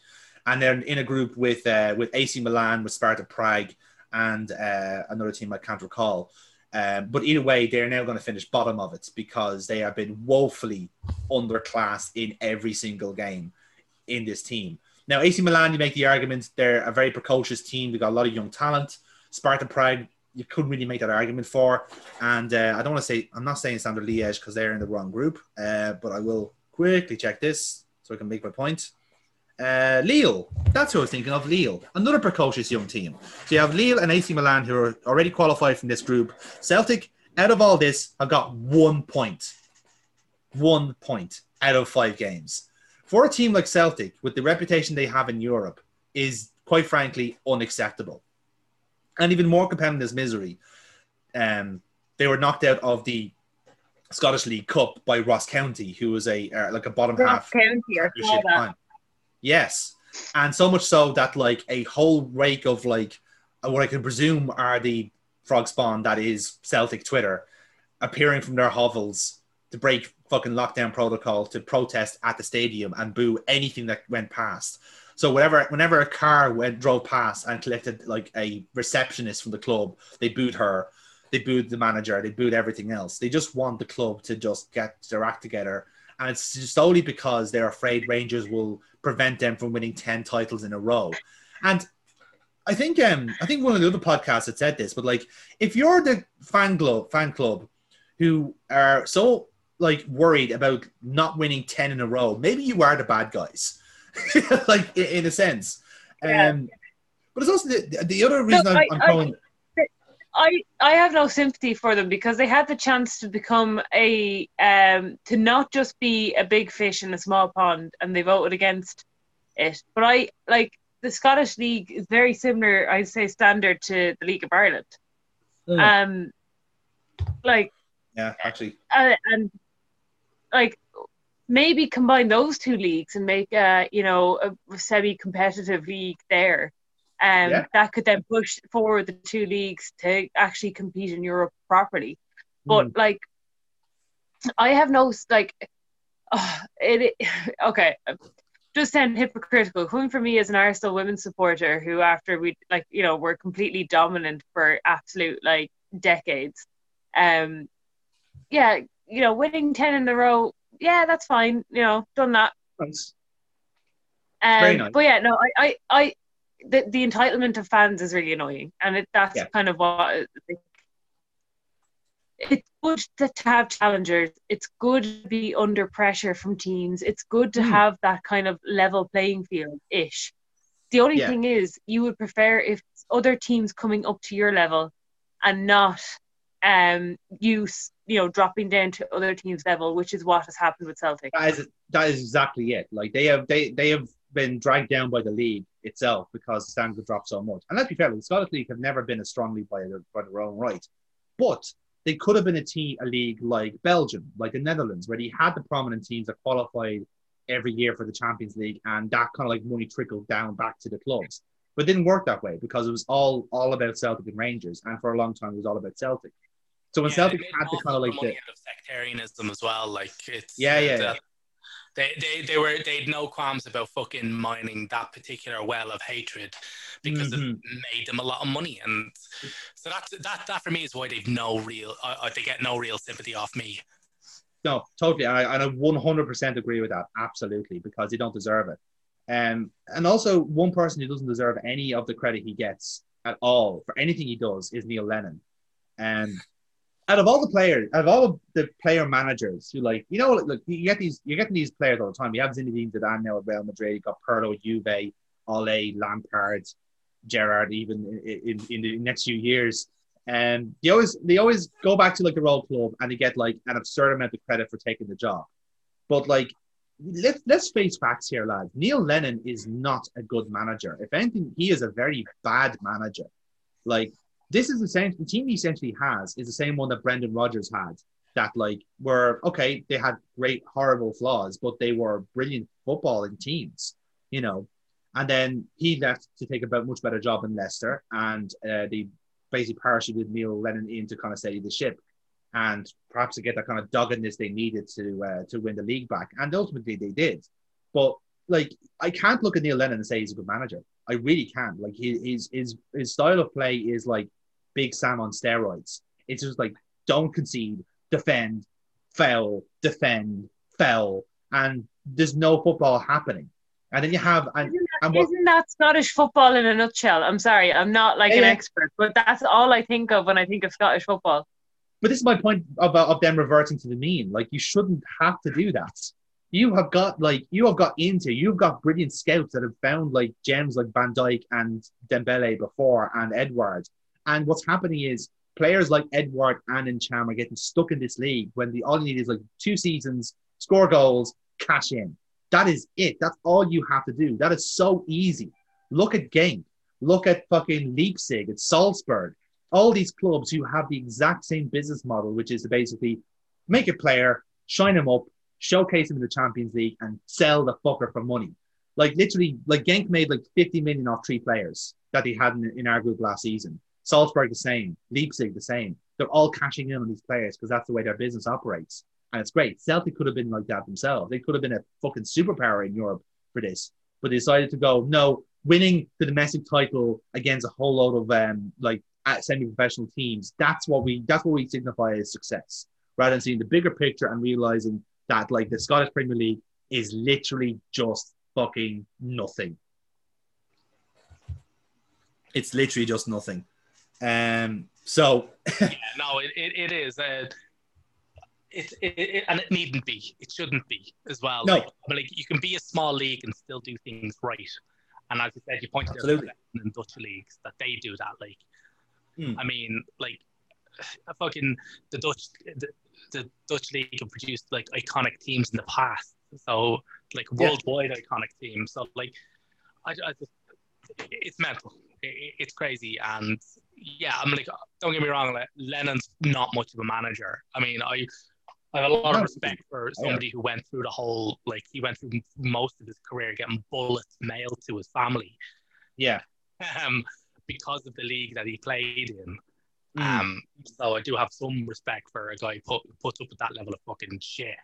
and they're in a group with uh, with AC Milan, with Sparta Prague, and uh, another team I can't recall. Um, but either way, they're now going to finish bottom of it because they have been woefully underclassed in every single game in this team. Now, AC Milan, you make the argument they're a very precocious team. They've got a lot of young talent. Sparta Prague, you couldn't really make that argument for. And uh, I don't want to say, I'm not saying Standard Liège because they're in the wrong group, uh, but I will quickly check this so I can make my point. Uh, Lille, that's who I was thinking of. Lille, another precocious young team. So you have Lille and AC Milan who are already qualified from this group. Celtic, out of all this, have got one point. One point out of five games. For a team like Celtic, with the reputation they have in Europe, is quite frankly unacceptable. And even more compelling is misery. Um, they were knocked out of the Scottish League Cup by Ross County, who was a uh, like a bottom Ross half County, I saw that. Yes, and so much so that like a whole rake of like uh, what I can presume are the frog spawn that is Celtic Twitter appearing from their hovels to break fucking lockdown protocol to protest at the stadium and boo anything that went past. So whenever whenever a car went drove past and collected like a receptionist from the club, they booed her, they booed the manager, they booed everything else. They just want the club to just get their act together. And it's solely because they're afraid Rangers will prevent them from winning 10 titles in a row. And I think um I think one of the other podcasts had said this, but like if you're the fan club fan club who are so like worried about not winning 10 in a row, maybe you are the bad guys. *laughs* like in, in a sense. Yeah. Um but it's also the, the other reason I'm, I- I'm I- calling I I have no sympathy for them because they had the chance to become a um to not just be a big fish in a small pond and they voted against it. But I like the Scottish League is very similar, I'd say, standard to the League of Ireland. Um, like yeah, actually. and, and like maybe combine those two leagues and make a you know a semi-competitive league there um Yeah. that could then push forward the two leagues to actually compete in Europe properly but Mm. like I have no like oh, it, it *laughs* okay just sound hypocritical coming from me as an Arsenal women's supporter who after we like you know were completely dominant for absolute like decades um yeah you know winning 10 in a row yeah that's fine you know done that Nice. um, very nice. but yeah no I I, I the, the entitlement of fans is really annoying and it, that's Yeah. kind of what it's good to, have challengers it's good to be under pressure from teams it's good to Mm. have that kind of level playing field ish the only Yeah. thing is you would prefer if other teams coming up to your level and not um you you know dropping down to other teams level which is what has happened with Celtic That is that is exactly it. Like they have they they have been dragged down by the league itself because the standards have dropped so much. And let's be fair, the Scottish League have never been as strong league by their by their own right. But they could have been a team a league like Belgium, like the Netherlands, where they had the prominent teams that qualified every year for the Champions League, and that kind of like money trickled down back to the clubs. But it didn't work that way because it was all all about Celtic and Rangers, and for a long time it was all about Celtic. So when Yeah, Celtic had the kind of like the out of sectarianism as well. Like it's Yeah, yeah, the- yeah. They, they, they were they had no qualms about fucking mining that particular well of hatred because Mhm. it made them a lot of money and so that that that for me is why they've no real uh, they get no real sympathy off me. No, totally. And I, and I 100% agree with that. Absolutely. Because they don't deserve it. Um, and also, one person who doesn't deserve any of the credit he gets at all for anything he does is Neil Lennon. Um, out of all the players, out of all the player managers who like, you know, look, you get these, you're getting these players all the time. You have Zinedine Zidane now at Real Madrid. You got Pirlo, Juve, Ole, Lampard, Gerrard, even in, in, in the next few years. And um, they always they always go back to like the role club and they get like an absurd amount of credit for taking the job. But like let's let's face facts here, lads. Neil Lennon is not a good manager. If anything, he is a very bad manager. Like this is the same the team he essentially has is the same one that Brendan Rodgers had. That like were okay, they had great horrible flaws, but they were brilliant footballing teams, you know. And then he left to take a much better job in Leicester, and uh, they basically parachuted Neil Lennon in to kind of steady the ship and perhaps to get that kind of doggedness they needed to uh, to win the league back. And ultimately they did. But like I can't look at Neil Lennon and say he's a good manager. I really can't. Like his his his style of play is like Big Sam on steroids. It's just like don't concede, defend, foul, defend, foul, and there's no football happening. And then you have and, isn't, that, and what, isn't that Scottish football in a nutshell? I'm sorry, I'm not like Yeah, an expert, but that's all I think of when I think of Scottish football. But this is my point about of them reverting to the mean. Like you shouldn't have to do that. You have got like you have got into you've got brilliant scouts that have found like gems like Van Dijk and Dembele before and Edouard. And what's happening is players like Edouard and Ntcham are getting stuck in this league when the all you need is like two seasons, score goals, cash in. That is it. That's all you have to do. That is so easy. Look at Genk. Look at fucking Leipzig. It's Salzburg all these clubs who have the exact same business model, which is to basically make a player, shine him up, showcase him in the Champions League, and sell the fucker for money. Like literally, like Genk made like 50 million off three players that they had in, in our group last season. Salzburg the same, Leipzig the same. They're all cashing in on these players because that's the way their business operates. And it's great. Celtic could have been like that themselves. They could have been a fucking superpower in Europe for this. But they decided to go, no, winning the domestic title against a whole load of um like semi-professional teams, that's what we that's what we signify as success, rather than seeing the bigger picture and realizing that like the Scottish Premier League is literally just fucking nothing. It's literally just nothing. Um. So *laughs* yeah, no, it, it, it is. Uh, it, it, it, and it needn't be. It shouldn't be as well. No. Like, but like you can be a small league and still do things right. And as you said, you pointed out Absolutely. in Dutch leagues that they do that. Like, Hmm. I mean, like, fucking the Dutch, the, the Dutch league have produced like iconic teams in the past. So like Yeah. worldwide iconic teams. So like, I, I just, it's mental. It, it's crazy. And yeah, I'm like, don't get me wrong, like, Lennon's not much of a manager. I mean, I, I have a lot of respect for somebody who went through the whole, like, he went through most of his career getting bullets mailed to his family yeah, um, because of the league that he played in. Mm. Um, so I do have some respect for a guy who put, puts up with that level of fucking shit.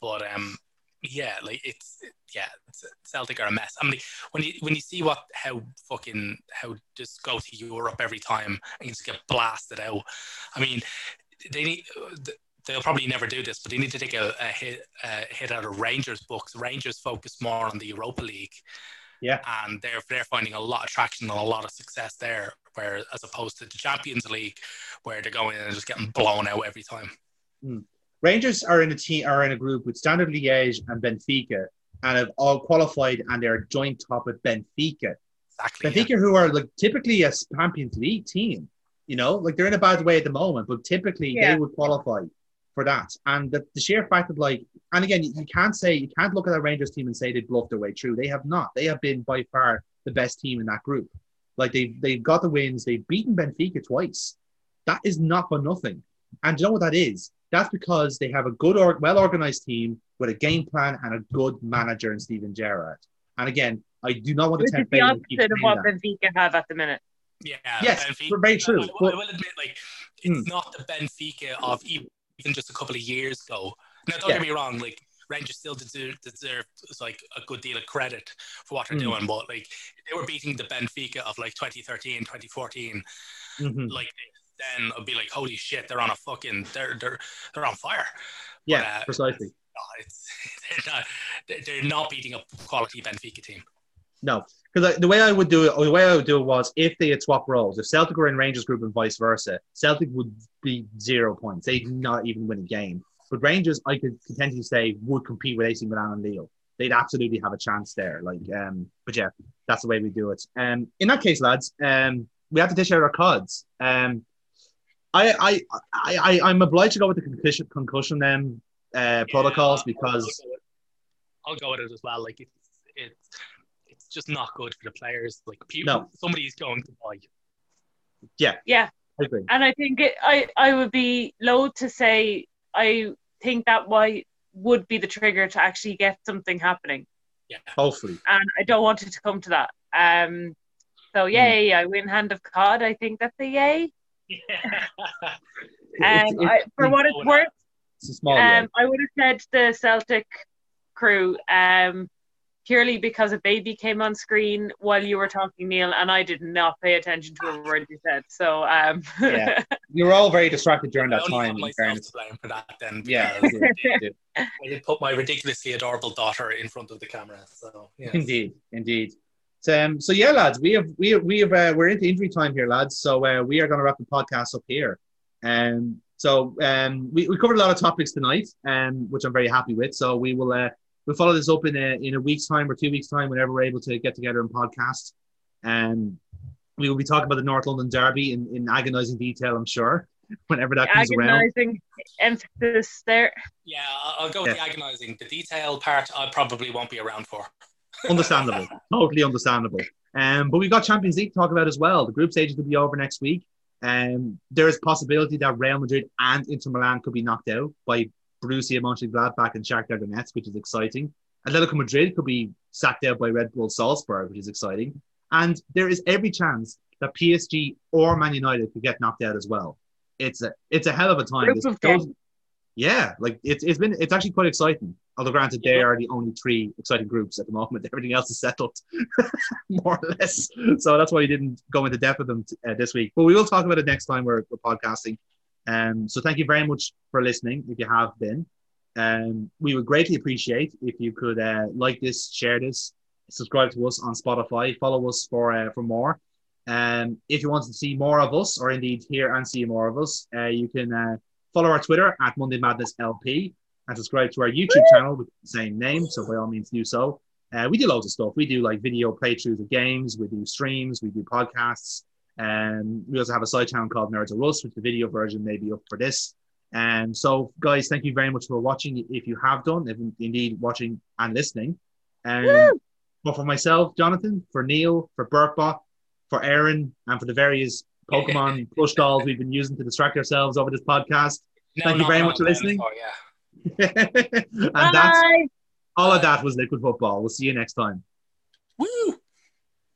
But um, yeah, like it's yeah, it's, Celtic are a mess. I mean, when you when you see what how fucking how just go to Europe every time and just get blasted out. I mean, they need. They'll probably never do this, but they need to take a, a hit a hit out of Rangers books. Rangers focus more on the Europa League, Yeah. and they're they're finding a lot of traction and a lot of success there. Where as opposed to the Champions League, where they're going and just getting blown out every time. Hmm. Rangers are in a team are in a group with Standard Liège and Benfica, and have all qualified and they're joint top with Benfica. Exactly. Benfica, who are like typically a Champions League team, you know, like they're in a bad way at the moment, but typically Yeah. they would qualify for that. And the, the sheer fact of like, and again, you, you can't say you can't look at that Rangers team and say they bluffed their way through. They have not. They have been by far the best team in that group. Like they they've got the wins. They've beaten Benfica twice. That is not for nothing. And you know what that is? That's because they have a good, or, well organized team with a game plan and a good manager in Steven Gerrard. And again, I do not want to Which is tempt the fate and opposite of what that. Benfica have at the minute. Yeah. Yes, Benfica- very true, I, I but- will admit, like, Hmm. it's not the Benfica of even just a couple of years ago. Now, don't Yeah. get me wrong, like, Rangers still deserve, deserve like a good deal of credit for what they're Hmm. doing, but like they were beating the Benfica of like 2013, 2014, Mhm. like then I'd be like, holy shit, they're on a fucking, they're they're they're on fire. Yeah, uh, precisely. it's, *laughs* they're, not, they're not beating a quality Benfica team. No, because the way I would do it, the way I would do it was if they had swapped roles, if Celtic were in Rangers group and vice versa, Celtic would be zero points. They'd not even win a game. But Rangers, I could potentially say, would compete with AC Milan and Lille. They'd absolutely have a chance there. Like, um, but yeah, that's the way we do it. Um, in that case, lads, um, we have to dish out our cards. Um, I, I, I, I, am obliged to go with the concussion, concussion um, uh, yeah, protocols because I'll go, with it as well. Like it's, it's, it's just not good for the players. Like people, no. somebody's going to die. Yeah, yeah, I agree. And I think it, I, I would be low to say I think that why would be the trigger to actually get something happening. Yeah, hopefully. And I don't want it to come to that. Um, so hmm. yay! Mm. I win hand of card. I think that's a yay. Yeah. um, I, for what it's worth, it's a small um, I would have said the Celtic crew um, purely because a baby came on screen while you were talking, Neil, and I did not pay attention to a word you said. So um, yeah, *laughs* you were all very distracted during that I time. Have myself to blame for that then. Yeah, I did put my ridiculously adorable daughter in front of the camera. So yes. indeed, indeed. Um, so yeah, lads, we have we have, we have uh, we're into injury time here, lads. So uh, we are going to wrap the podcast up here. Um, so um, we, we covered a lot of topics tonight, um, which I'm very happy with. So we will uh, we'll follow this up in a, in a week's time or two weeks time, whenever we're able to get together and podcast. And um, we will be talking about the North London Derby in, in agonising detail, I'm sure, *laughs* whenever that comes around. agonizing around. emphasis there. Yeah, I'll go with yeah. the agonising. The detail part, I probably won't be around for understandable, totally understandable. Um, but we've got Champions League to talk about as well. The group stages will be over next week. Um, there is possibility that Real Madrid and Inter Milan could be knocked out by Borussia Mönchengladbach and Shakhtar Donetsk, which is exciting. Atletico Madrid could be sacked out by Red Bull Salzburg, which is exciting. And there is every chance that PSG or Man United could get knocked out as well. It's a it's a hell of a time. yeah, like it's it's been it's actually quite exciting. Although granted, they are the only three exciting groups at the moment. *laughs* Everything else is settled, *laughs* more or less. So that's why we didn't go into depth with them t- uh, this week. But we will talk about it next time we're, we're podcasting. Um, so thank you very much for listening. If you have been, um, we would greatly appreciate if you could uh, like this, share this, subscribe to us on Spotify, follow us for uh, for more. Um, if you want to see more of us, or indeed hear and see more of us, uh, you can uh, follow our Twitter at Monday Madness LP and subscribe to our YouTube channel with the same name. So by all means, do so. Uh, we do loads of stuff. We do like video playthroughs of games. We do streams. We do podcasts. And we also have a side channel called Nerds of Rust, which the video version may be up for this. And so, guys, thank you very much for watching. If you have done, if indeed watching and listening. And but for myself, Jonathan, for Neil, for Burpbot, for Aaron, and for the various Pokemon *laughs* plush dolls we've been using to distract ourselves over this podcast. No, thank you very much for listening. Oh, yeah. *laughs* and Bye. that's all of that was liquid football. We'll see you next time.